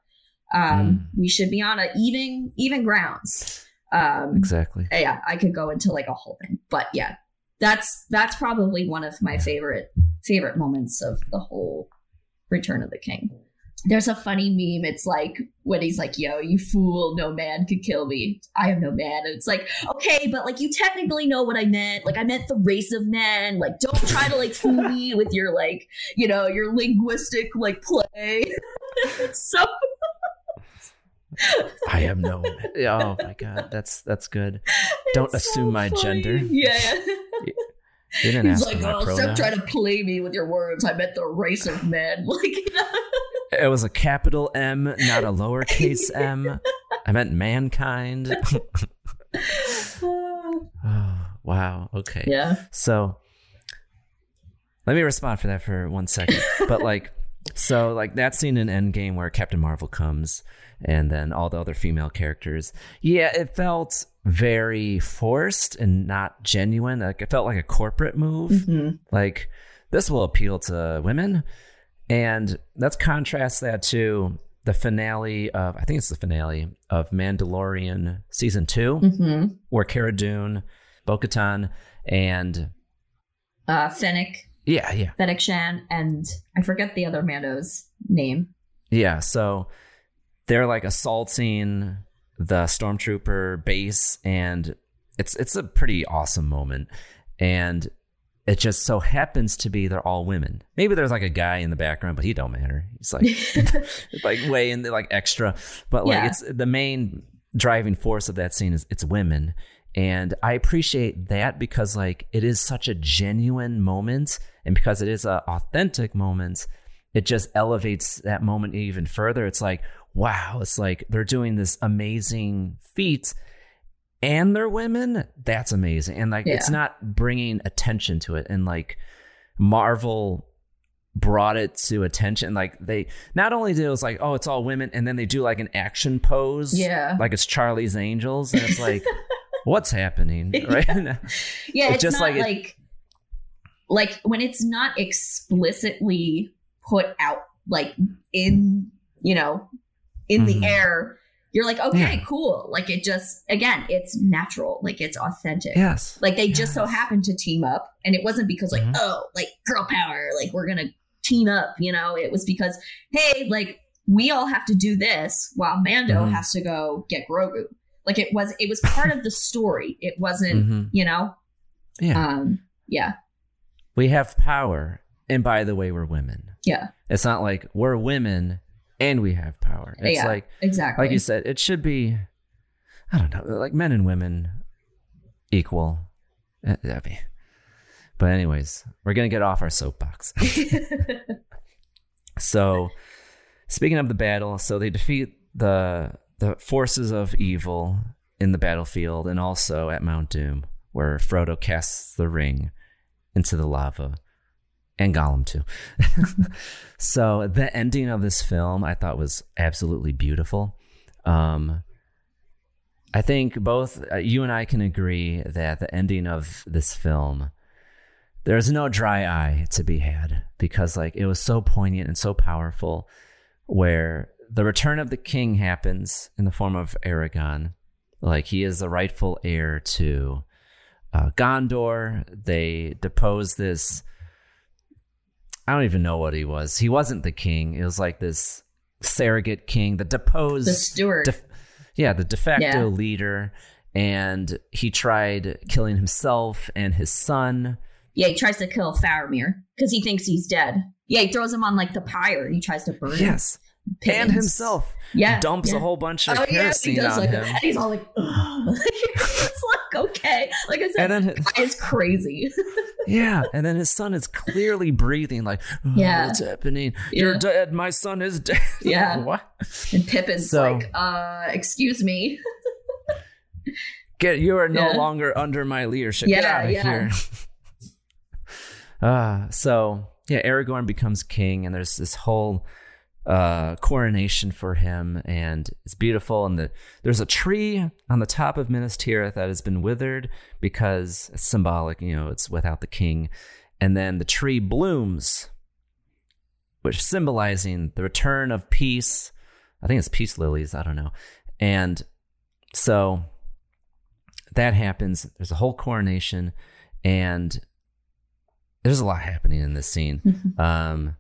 Um we should be on a even even grounds. Um Exactly. yeah i could go into like a whole thing but yeah that's that's probably one of my favorite favorite moments of the whole return of the king. There's a funny meme. It's like when he's like yo you fool. No man could kill me. I am no man. And it's like okay but like you technically know what i meant. Like i meant the race of men. Like don't try to like fool me with your like you know your linguistic like play. It's so I am no. Oh my god, that's that's good. Don't assume my gender. yeah. You didn't He's ask like, oh, stop trying to play me with your words. I meant the race of men. Like. It was a capital M, not a lowercase m. I meant mankind. oh, wow. Okay. Yeah. So let me respond for that for one second. but like, so like that scene in Endgame where Captain Marvel comes and then all the other female characters. Yeah, it felt very forced and not genuine. Like it felt like a corporate move. Mhm. Like this will appeal to women. And let's contrast that to the finale of I think it's the finale of Mandalorian season 2 Mhm. where Cara Dune, Bo-Katan, and uh, Fennec, yeah, yeah, Fennec Shand, and I forget the other Mando's name. yeah. So they're like assaulting the stormtrooper base, and it's it's a pretty awesome moment. And it just so happens to be they're all women. Maybe there's like a guy in the background, but he don't matter. He's like like way in the like extra. But like Yeah. it's the main driving force of that scene is it's women. And I appreciate that because like it is such a genuine moment and because it is an authentic moment, it just elevates that moment even further. It's like, wow, it's like they're doing this amazing feat and they're women. That's amazing. And like it's not bringing attention to it and like Marvel brought it to attention like they not only did it was like oh it's all women and then they do like an action pose Yeah. like it's charlie's angels and it's like what's happening right Yeah, It it's just not like like it- like, when it's not explicitly put out like in you know in Mhm. the air. You're like, okay, Yeah. cool. Like it just again, it's natural. Like it's authentic. Yes. Like they just so happened to team up, and it wasn't because like, Mhm. oh, like girl power, like we're gonna team up. You know, it was because hey, like we all have to do this while Mando Mhm. has to go get Grogu. Like it was, it was part of the story. It wasn't, Mhm. you know. yeah Um. Yeah. we have power and by the way we're women Yeah. it's not like we're women and we have power it's Yeah, like exactly. like you said it should be i don't know like men and women equal that'd be but anyways we're gonna get off our soapbox so speaking of the battle so they defeat the the forces of evil in the battlefield and also at mount doom where frodo casts the ring into the lava and gollum too. So the ending of this film i thought was absolutely beautiful. Um i think both uh, you and i can agree that the ending of this film there's no dry eye to be had because like it was so poignant and so powerful where the return of the king happens in the form of Aragorn like he is the rightful heir to uh, Gondor they depose this I don't even know what he was he wasn't the king it was like this surrogate king the deposed The steward. def- yeah the de facto Yeah. leader and he tried killing himself and his son Yeah, he tries to kill Faramir because he thinks he's dead. Yeah, he throws him on like the pyre. He tries to burn him. Yes. And himself Yeah, dumps yeah. a whole bunch of Oh yeah, he kerosene does on like, him and he's all like, it's like okay, like I said, And then- guy is crazy. yeah, and then his son is clearly breathing like, oh, Yeah. what's happening? Yeah. You're dead. My son is dead. Yeah. what? And Pippin's So- like, uh, excuse me. Get you are no Yeah. longer under my leadership. Get Yeah, out of yeah. here. uh, so yeah, Aragorn becomes king, and there's this whole uh, coronation for him, and it's beautiful. And the, there's a tree on the top of Minas Tirith that has been withered because it's symbolic. You know, it's without the king, and then the tree blooms, which symbolizing the return of peace. I think it's peace lilies. I don't know, and so that happens. There's a whole coronation, and there's a lot happening in this scene. um,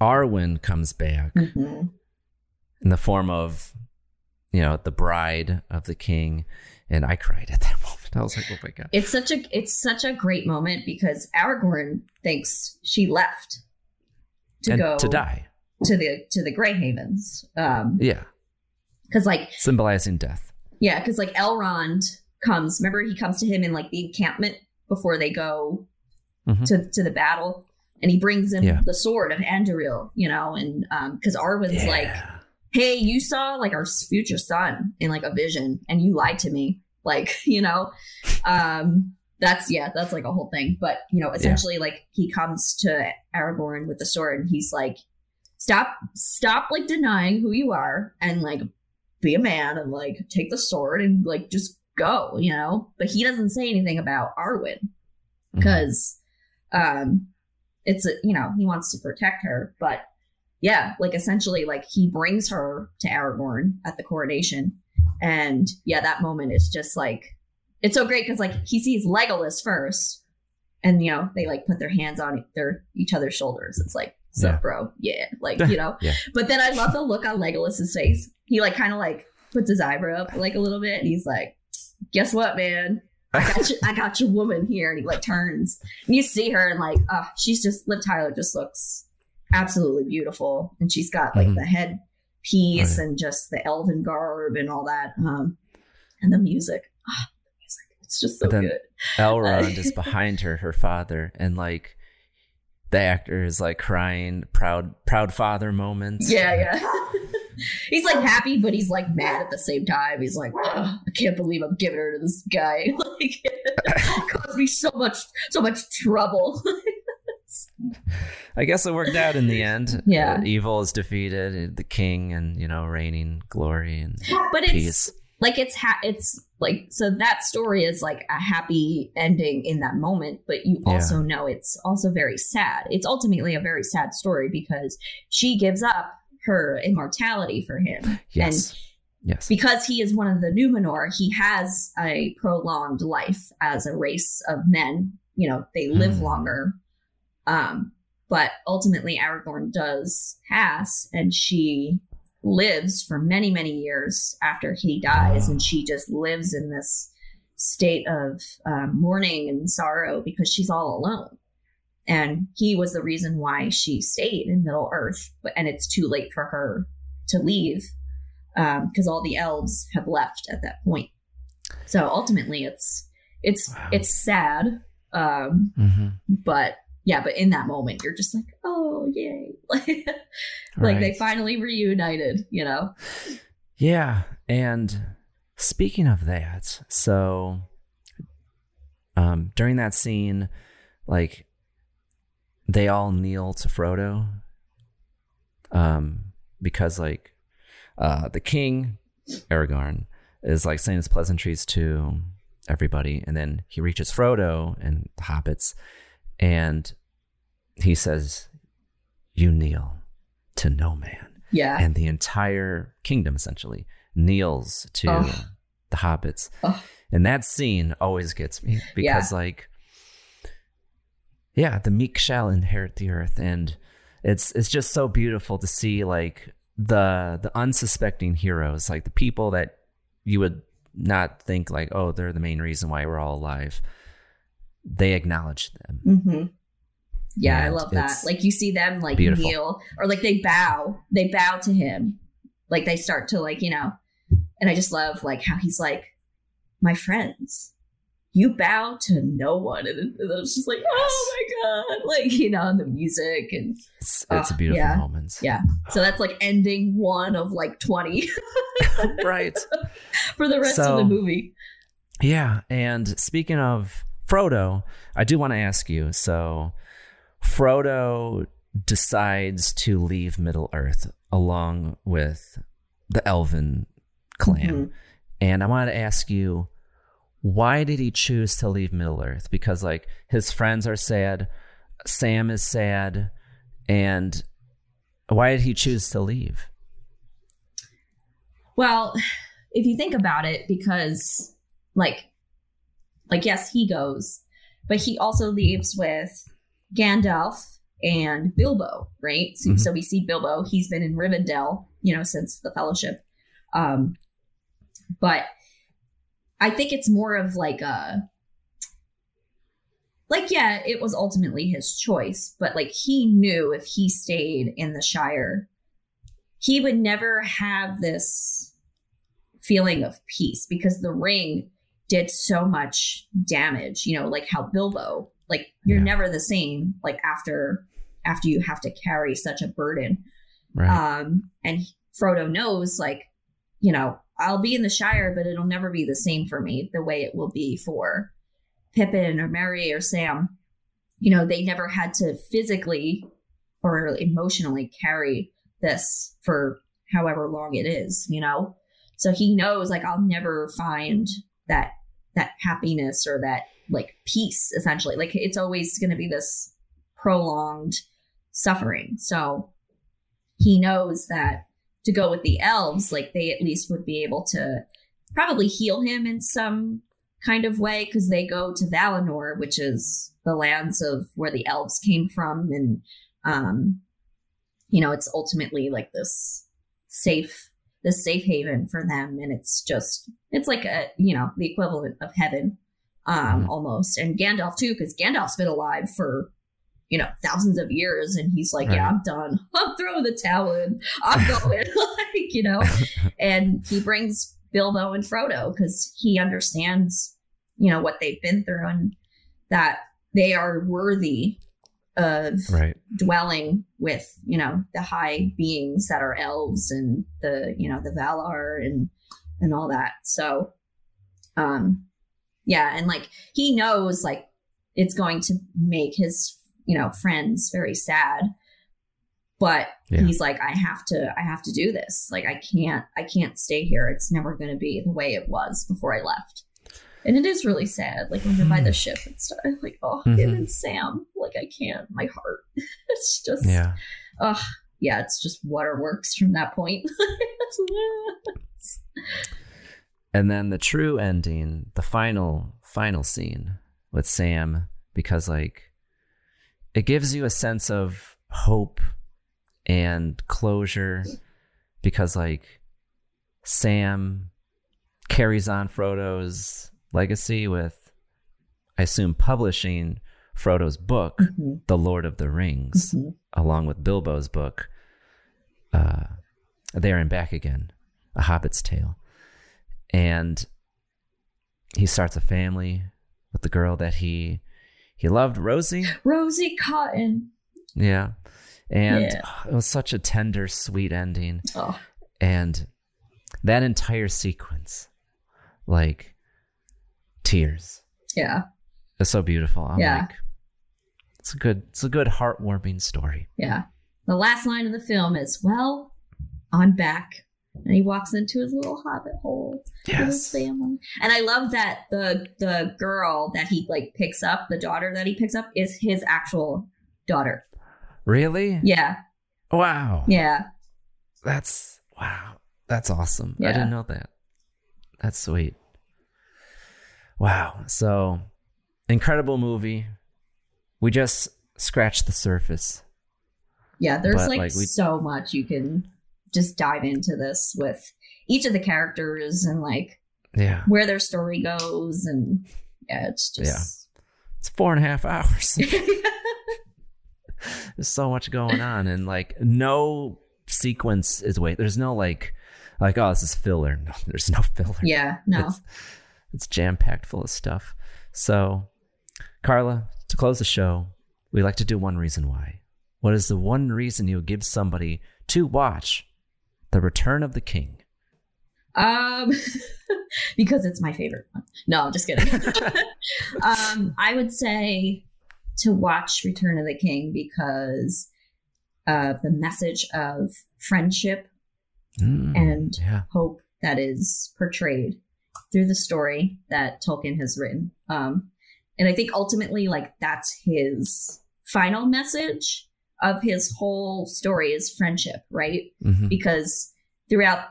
Arwen comes back Mhm. in the form of, you know, the bride of the king, and I cried at that moment. I was like, oh my god. It's such a it's such a great moment because Aragorn thinks she left to and go to die. to the to the Grey Havens. Um, Yeah, because like symbolizing death. yeah, because like Elrond comes. Remember, he comes to him in like the encampment before they go Mhm. to to the battle, and he brings him Yeah. the sword of Anduril. You know, and um, because Arwen's Yeah. like, hey, you saw like our future son in like a vision, and you lied to me. Like, you know, um, that's yeah, that's like a whole thing. But you know, essentially, like he comes to Aragorn with the sword, and he's like, stop, stop, like denying who you are, and like be a man, and like take the sword, and like just go, you know. But he doesn't say anything about Arwen Mm-hmm. because, um, it's a you know he wants to protect her, but yeah, like essentially, like he brings her to Aragorn at the coronation, and yeah, that moment is just like it's so great because like he sees Legolas first, and you know they like put their hands on their each other's shoulders. It's like, sup, Yeah. bro? Yeah, like you know. Yeah. But then I love the look on Legolas's face. He like kind of like puts his eyebrow up like a little bit, and he's like, "Guess what, man? I got you, I got your woman here." And he like turns, and you see her, and like, uh, she's just Liv Tyler just looks absolutely beautiful, and she's got like Mhm. the head piece Oh, yeah. and just the elven garb and all that, um, and the music. Ah, the music, it's just so good. Elrond is behind her, her father, and like the actor is like crying, proud, proud father moments. Yeah, yeah. he's like happy, but he's like mad at the same time. He's like, "Ugh, I can't believe I'm giving her to this guy. like, it caused me so much, so much trouble. I guess it worked out in the end. Yeah. Uh, evil is defeated, the king, and you know, reigning glory and but it's peace. like it's ha- it's like so that story is like a happy ending in that moment, but you Yeah. also know it's also very sad. It's ultimately a very sad story because she gives up her immortality for him. Yes. And yes. because he is one of the Numenor, he has a prolonged life as a race of men. You know, they live Hmm. longer. Um, but ultimately, Aragorn does pass, and she lives for many, many years after he dies, and she just lives in this state of um, mourning and sorrow because she's all alone. And he was the reason why she stayed in Middle Earth, and it's too late for her to leave because all the elves have left at that point. So ultimately, it's it's it's sad, um, hmm but yeah, but in that moment, you're just like, oh yay, like like they finally reunited, you know? Yeah, and speaking of that, so um during that scene, like they all kneel to Frodo. Um because like uh the king, Aragorn, is like saying his pleasantries to everybody, and then he reaches Frodo and the hobbits, and he says, You kneel to no man Yeah. and the entire kingdom essentially kneels to Ugh. the hobbits Ugh. and that scene always gets me because like yeah the meek shall inherit the earth and it's it's just so beautiful to see like the the unsuspecting heroes like the people that you would not think like oh they're the main reason why we're all alive they acknowledge them hmm Yeah, I love that. Like you see them like beautiful. kneel or like they bow, they bow to him. Like they start to like, you know, and I just love like how he's like, my friends, you bow to no one. And it, was just like, oh my God. Like, you know, and the music and it's, it's uh, a beautiful yeah, moment. Yeah. So that's like ending one of like 20. right. For the rest so, of the movie. Yeah. And speaking of Frodo, I do want to ask you so Frodo decides to leave Middle Earth along with the Elven clan. Mm-hmm. And I wanted to ask you, why did he choose to leave Middle Earth? Because like his friends are sad, Sam is sad, and why did he choose to leave? Well, if you think about it, because like like yes, he goes, but he also leaves with Gandalf and Bilbo, right? So, mm-hmm. so we see Bilbo. He's been in Rivendell, you know, since the Fellowship. Um, but I think it's more of like a like yeah, it was ultimately his choice, but like he knew if he stayed in the Shire, he would never have this feeling of peace because the ring did so much damage, you know, like how Bilbo, like you're yeah. never the same like after after you have to carry such a burden. Right. Um and Frodo knows like, you know, I'll be in the Shire, but it'll never be the same for me the way it will be for Pippin or Merry or Sam. You know, they never had to physically or emotionally carry this for however long it is, you know? So he knows like I'll never find that that happiness or that like peace essentially. Like it's always going to be this prolonged suffering. So he knows that to go with the elves, like they at least would be able to probably heal him in some kind of way because they go to Valinor, which is the lands of where the elves came from, and um, you know, it's ultimately like this safe, this safe haven for them, and it's just it's like a you know the equivalent of heaven, um, mm-hmm. almost. And Gandalf too, because Gandalf's been alive for you know, thousands of years. And he's like, right. yeah, I'm done. I'm throwing the towel in. I'm going, like, you know, and he brings Bilbo and Frodo because he understands, you know, what they've been through and that they are worthy of right. dwelling with, you know, the high beings that are elves and the, you know, the Valar and, and all that. So, um, yeah. And like, he knows like it's going to make his you know, friends very sad. But yeah. he's like, I have to, I have to do this. Like, I can't, I can't stay here. It's never going to be the way it was before I left. And it is really sad. Like when you're by the hmm. ship and stuff, like, oh, mm-hmm. him and Sam. Like I can't. My heart. it's just, yeah. Oh, yeah. It's just waterworks from that point. and then the true ending, the final, final scene with Sam, because like it gives you a sense of hope and closure because like Sam carries on Frodo's legacy with I assume publishing Frodo's book, mm-hmm. The Lord of the Rings, mm-hmm. along with Bilbo's book, uh, There and Back Again, A Hobbit's Tale. And he starts a family with the girl that he he loved Rosie. Rosie Cotton. Yeah. And yeah. it was such a tender, sweet ending. Oh. And that entire sequence, like tears. Yeah. It's so beautiful. I'm yeah. like, it's a good, it's a good heartwarming story. Yeah. The last line of the film is, "Well, I'm back." And he walks into his little hobbit hole yes. with his family. And I love that the the girl that he like picks up, the daughter that he picks up, is his actual daughter. Really? Yeah. Wow. Yeah. That's wow. That's awesome. Yeah. I didn't know that. That's sweet. Wow. So incredible movie. We just scratched the surface. Yeah, there's like, like we, so much you can just dive into this with each of the characters and like yeah. where their story goes and yeah it's just yeah it's four and a half hours. There's so much going on and like no sequence is wait there's no like like oh this is filler. No there's no filler. Yeah no. It's, It's jam packed full of stuff. So, Carla, to close the show, we like to do one reason why. What is the one reason you would give somebody to watch The Return of the King? Um, because it's my favorite one. No, I'm just kidding. um, I would say to watch Return of the King because of the message of friendship Mm, and yeah. hope that is portrayed through the story that Tolkien has written. Um, and I think ultimately, like, that's his final message of his whole story is friendship, right? Mhm. Because throughout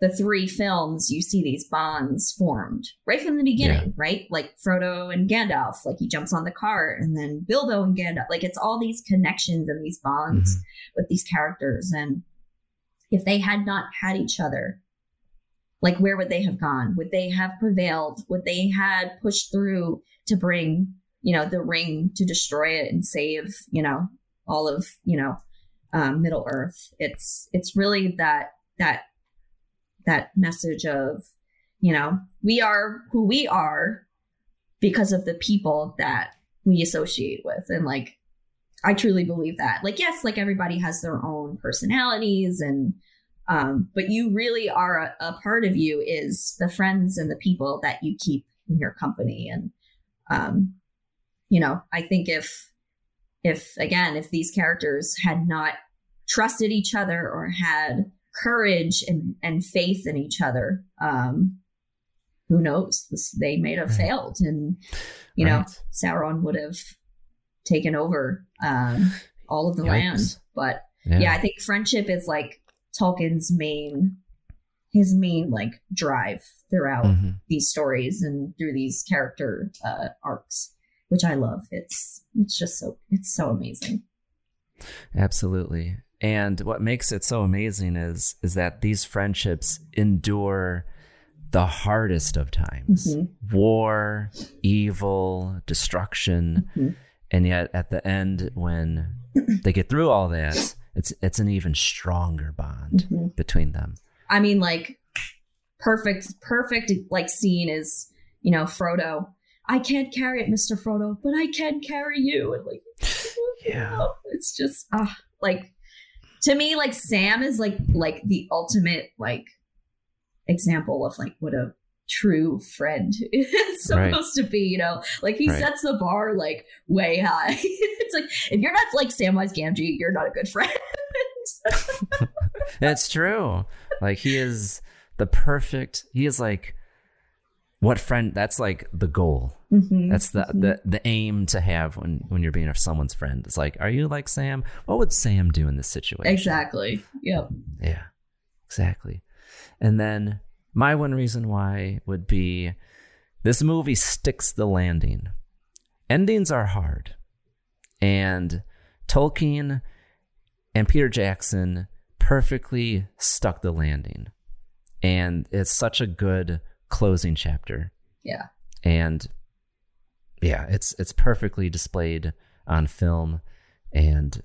the three films, you see these bonds formed right from the beginning, Yeah. right? Like Frodo and Gandalf, like he jumps on the cart, and then Bilbo and Gandalf. Like it's all these connections and these bonds with these characters. And if they had not had each other, like where would they have gone? Would they have prevailed? Would they had pushed through to bring, you know, the ring to destroy it and save, you know, all of, you know, um, Middle Earth? It's it's really that that that message of, you know, we are who we are because of the people that we associate with. And like I truly believe that. Like, yes, like everybody has their own personalities and um, but you really are a, a part of you is the friends and the people that you keep in your company. And um, you know, I think if if again, if these characters had not trusted each other or had courage and, and faith in each other, um, who knows? This, they may have failed, and you know, Sauron would have taken over um, all of the Yikes. land. But Yeah. yeah. I think friendship is like Tolkien's main, his main like drive throughout Mhm. these stories and through these character uh, arcs, which I love. It's it's just so it's so amazing. Absolutely. And what makes it so amazing is is that these friendships endure the hardest of times. Mhm. War, evil, destruction. Mhm. And yet at the end when they get through all that, it's it's an even stronger bond Mhm. between them. I mean, like perfect, perfect like scene is you know Frodo. I can't carry it, Mister Frodo, but I can carry you. And like, Yeah. it's just ah, like to me, like Sam is like like the ultimate like example of like what a true friend is Right. supposed to be. You know, like he Right. sets the bar like way high. it's like if you're not like Samwise Gamgee, you're not a good friend. That's true. Like he is the perfect he is like what friend that's like the goal. Mhm, That's the, mhm. the the aim to have when when you're being someone's friend. It's like, are you like Sam? What would Sam do in this situation? exactly. Yep. Yeah, exactly. And then my one reason why would be this movie sticks the landing. Endings are hard. And Tolkien and Peter Jackson perfectly stuck the landing. And it's such a good closing chapter. Yeah. And yeah, it's it's perfectly displayed on film and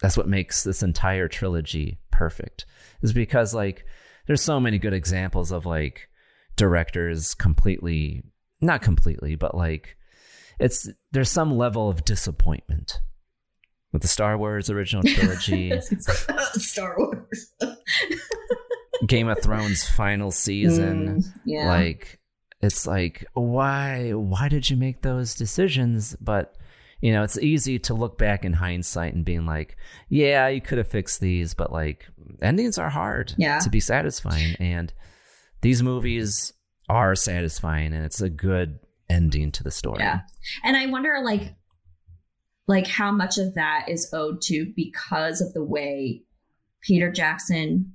that's what makes this entire trilogy perfect. Is because like there's so many good examples of like directors completely not completely, but like it's there's some level of disappointment with the Star Wars original trilogy, Star Wars. Game of Thrones final season. Mm, yeah. Like it's like why why did you make those decisions? But you know, it's easy to look back in hindsight and being like, yeah, you could have fixed these, but like endings are hard Yeah. to be satisfying and these movies are satisfying and it's a good ending to the story. Yeah. And I wonder like like how much of that is owed to because of the way Peter Jackson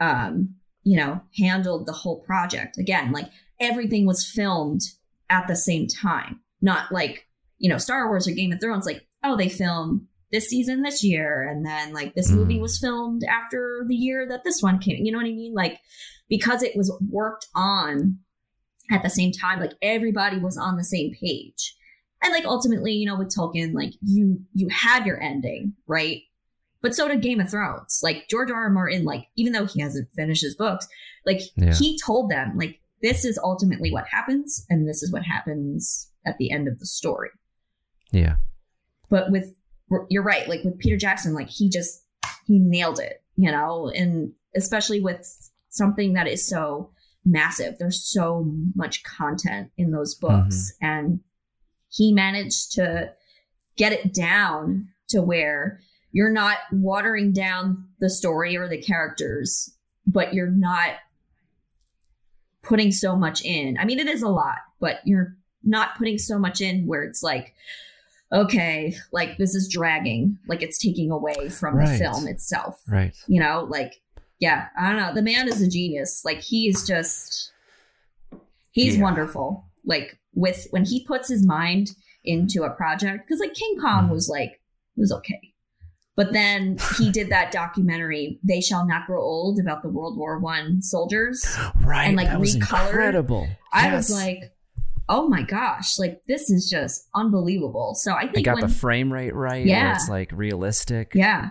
um you know handled the whole project. Again, like everything was filmed at the same time. Not like, you know, Star Wars or Game of Thrones like, oh, they film this season this year and then like this movie Mm. was filmed after the year that this one came. You know what I mean? Like because it was worked on at the same time like everybody was on the same page and like ultimately you know with tolkien like you you had your ending right but so did game of thrones like george r r martin like even though he hasn't finished his books like Yeah. he told them like this is ultimately what happens, and this is what happens at the end of the story. Yeah. But with you're right, like with Peter Jackson, like he just he nailed it, you know, and especially with something that is so massive. There's so much content in those books, mm-hmm. and he managed to get it down to where you're not watering down the story or the characters, but you're not putting so much in. I mean, it is a lot, but you're not putting so much in where it's like, okay, like this is dragging, like it's taking away from right. the film itself. Right. You know, like, yeah, I don't know. The man is a genius. Like, he's just, he's yeah. wonderful. Like, with when he puts his mind into a project, because like King Kong mm. was like, it was okay. But then he did that documentary, "They Shall Not Grow Old," about the World War One soldiers, right? And like that was recolored. Incredible. I yes. was like, "Oh my gosh! Like this is just unbelievable." So I think I got when, the frame rate right. Yeah, it's like realistic. Yeah.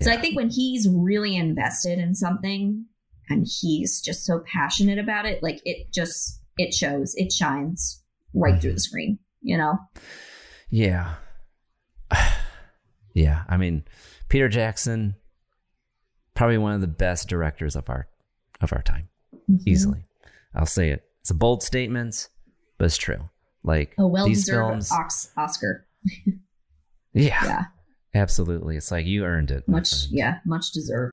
yeah. So I think when he's really invested in something and he's just so passionate about it, like it just it shows, it shines right through the screen. You know. Yeah. Yeah, I mean, Peter Jackson, probably one of the best directors of our of our time, mm-hmm. easily. I'll say it. It's a bold statement, but it's true. Like a well these deserved films, Oscar. yeah, yeah, absolutely. It's like you earned it. Much, yeah, much deserved.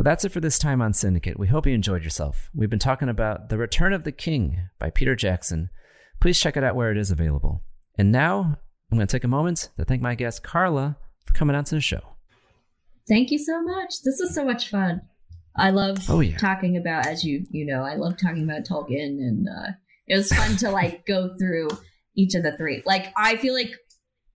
But that's it for this time on Cinedicate. We hope you enjoyed yourself. We've been talking about The Return of the King by Peter Jackson. Please check it out where it is available. And now I'm going to take a moment to thank my guest, Carla, for coming on to the show. Thank you so much. This was so much fun. I love oh, yeah. talking about, as you you know, I love talking about Tolkien, and uh, it was fun to like go through each of the three. Like, I feel like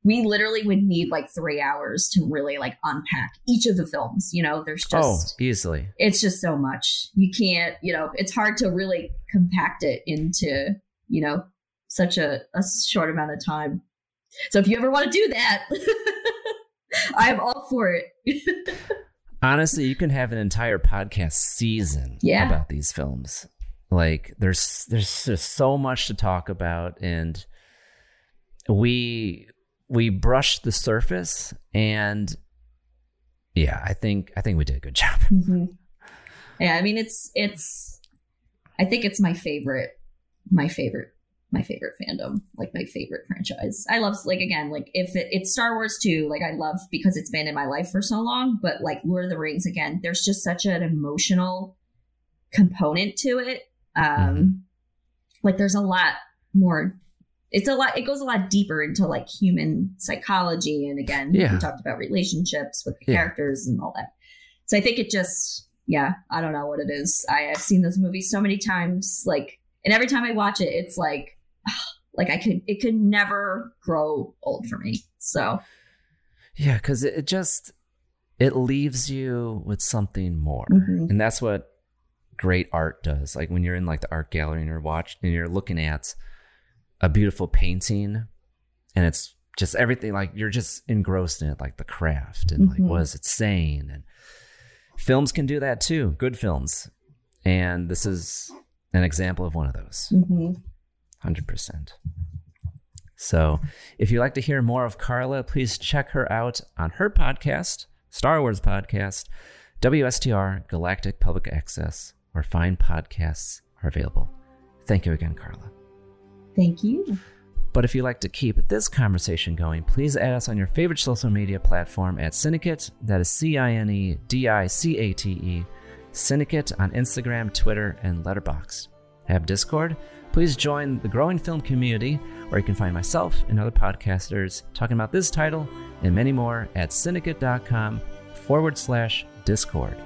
we literally would need like three hours to really like unpack each of the films. You know, there's oh, just oh, easily. It's just so much. You can't, you know, it's hard to really compact it into, you know, such a, a short amount of time. So if you ever want to do that, I am all for it. Honestly, you can have an entire podcast season yeah. about these films. Like there's there's just so much to talk about and we we brushed the surface and yeah i think i think we did a good job mm-hmm. yeah i mean it's it's i think it's my favorite my favorite my favorite fandom like my favorite franchise i love like again like if it, it's star wars too like i love because it's been in my life for so long but like lord of the rings again there's just such an emotional component to it um mm-hmm. like there's a lot more it's a lot it goes a lot deeper into like human psychology and again yeah. we talked about relationships with the Yeah. characters and all that so i think it just yeah i don't know what it is I, i've seen this movie so many times like and every time i watch it it's like like i could it could never grow old for me so Yeah, because it, just it leaves you with something more, Mhm. and that's what great art does. Like when you're in like the art gallery and you're watching and you're looking at a beautiful painting, and it's just everything like you're just engrossed in it, like the craft and like Mhm. what is it saying, and films can do that too. Good films, and this is an example of one of those. hmm 100%. So, if you'd like to hear more of Carla, please check her out on her podcast, Star Wars Podcast, WSTR Galactic Public Access, where fine podcasts are available. Thank you again, Carla. Thank you. But if you'd like to keep this conversation going, please add us on your favorite social media platform at Cinedicate. That is C I N E D I C A T E. Cinedicate on Instagram, Twitter, and Letterboxd. Have Discord? Please join the growing film community where you can find myself and other podcasters talking about this title and many more at cinedicate.com forward slash Discord.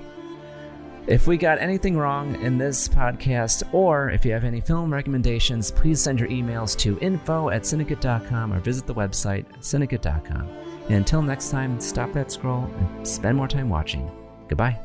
If we got anything wrong in this podcast, or if you have any film recommendations, please send your emails to info at cinedicate.com or visit the website cinedicate.com. And until next time, stop that scroll and spend more time watching. Goodbye.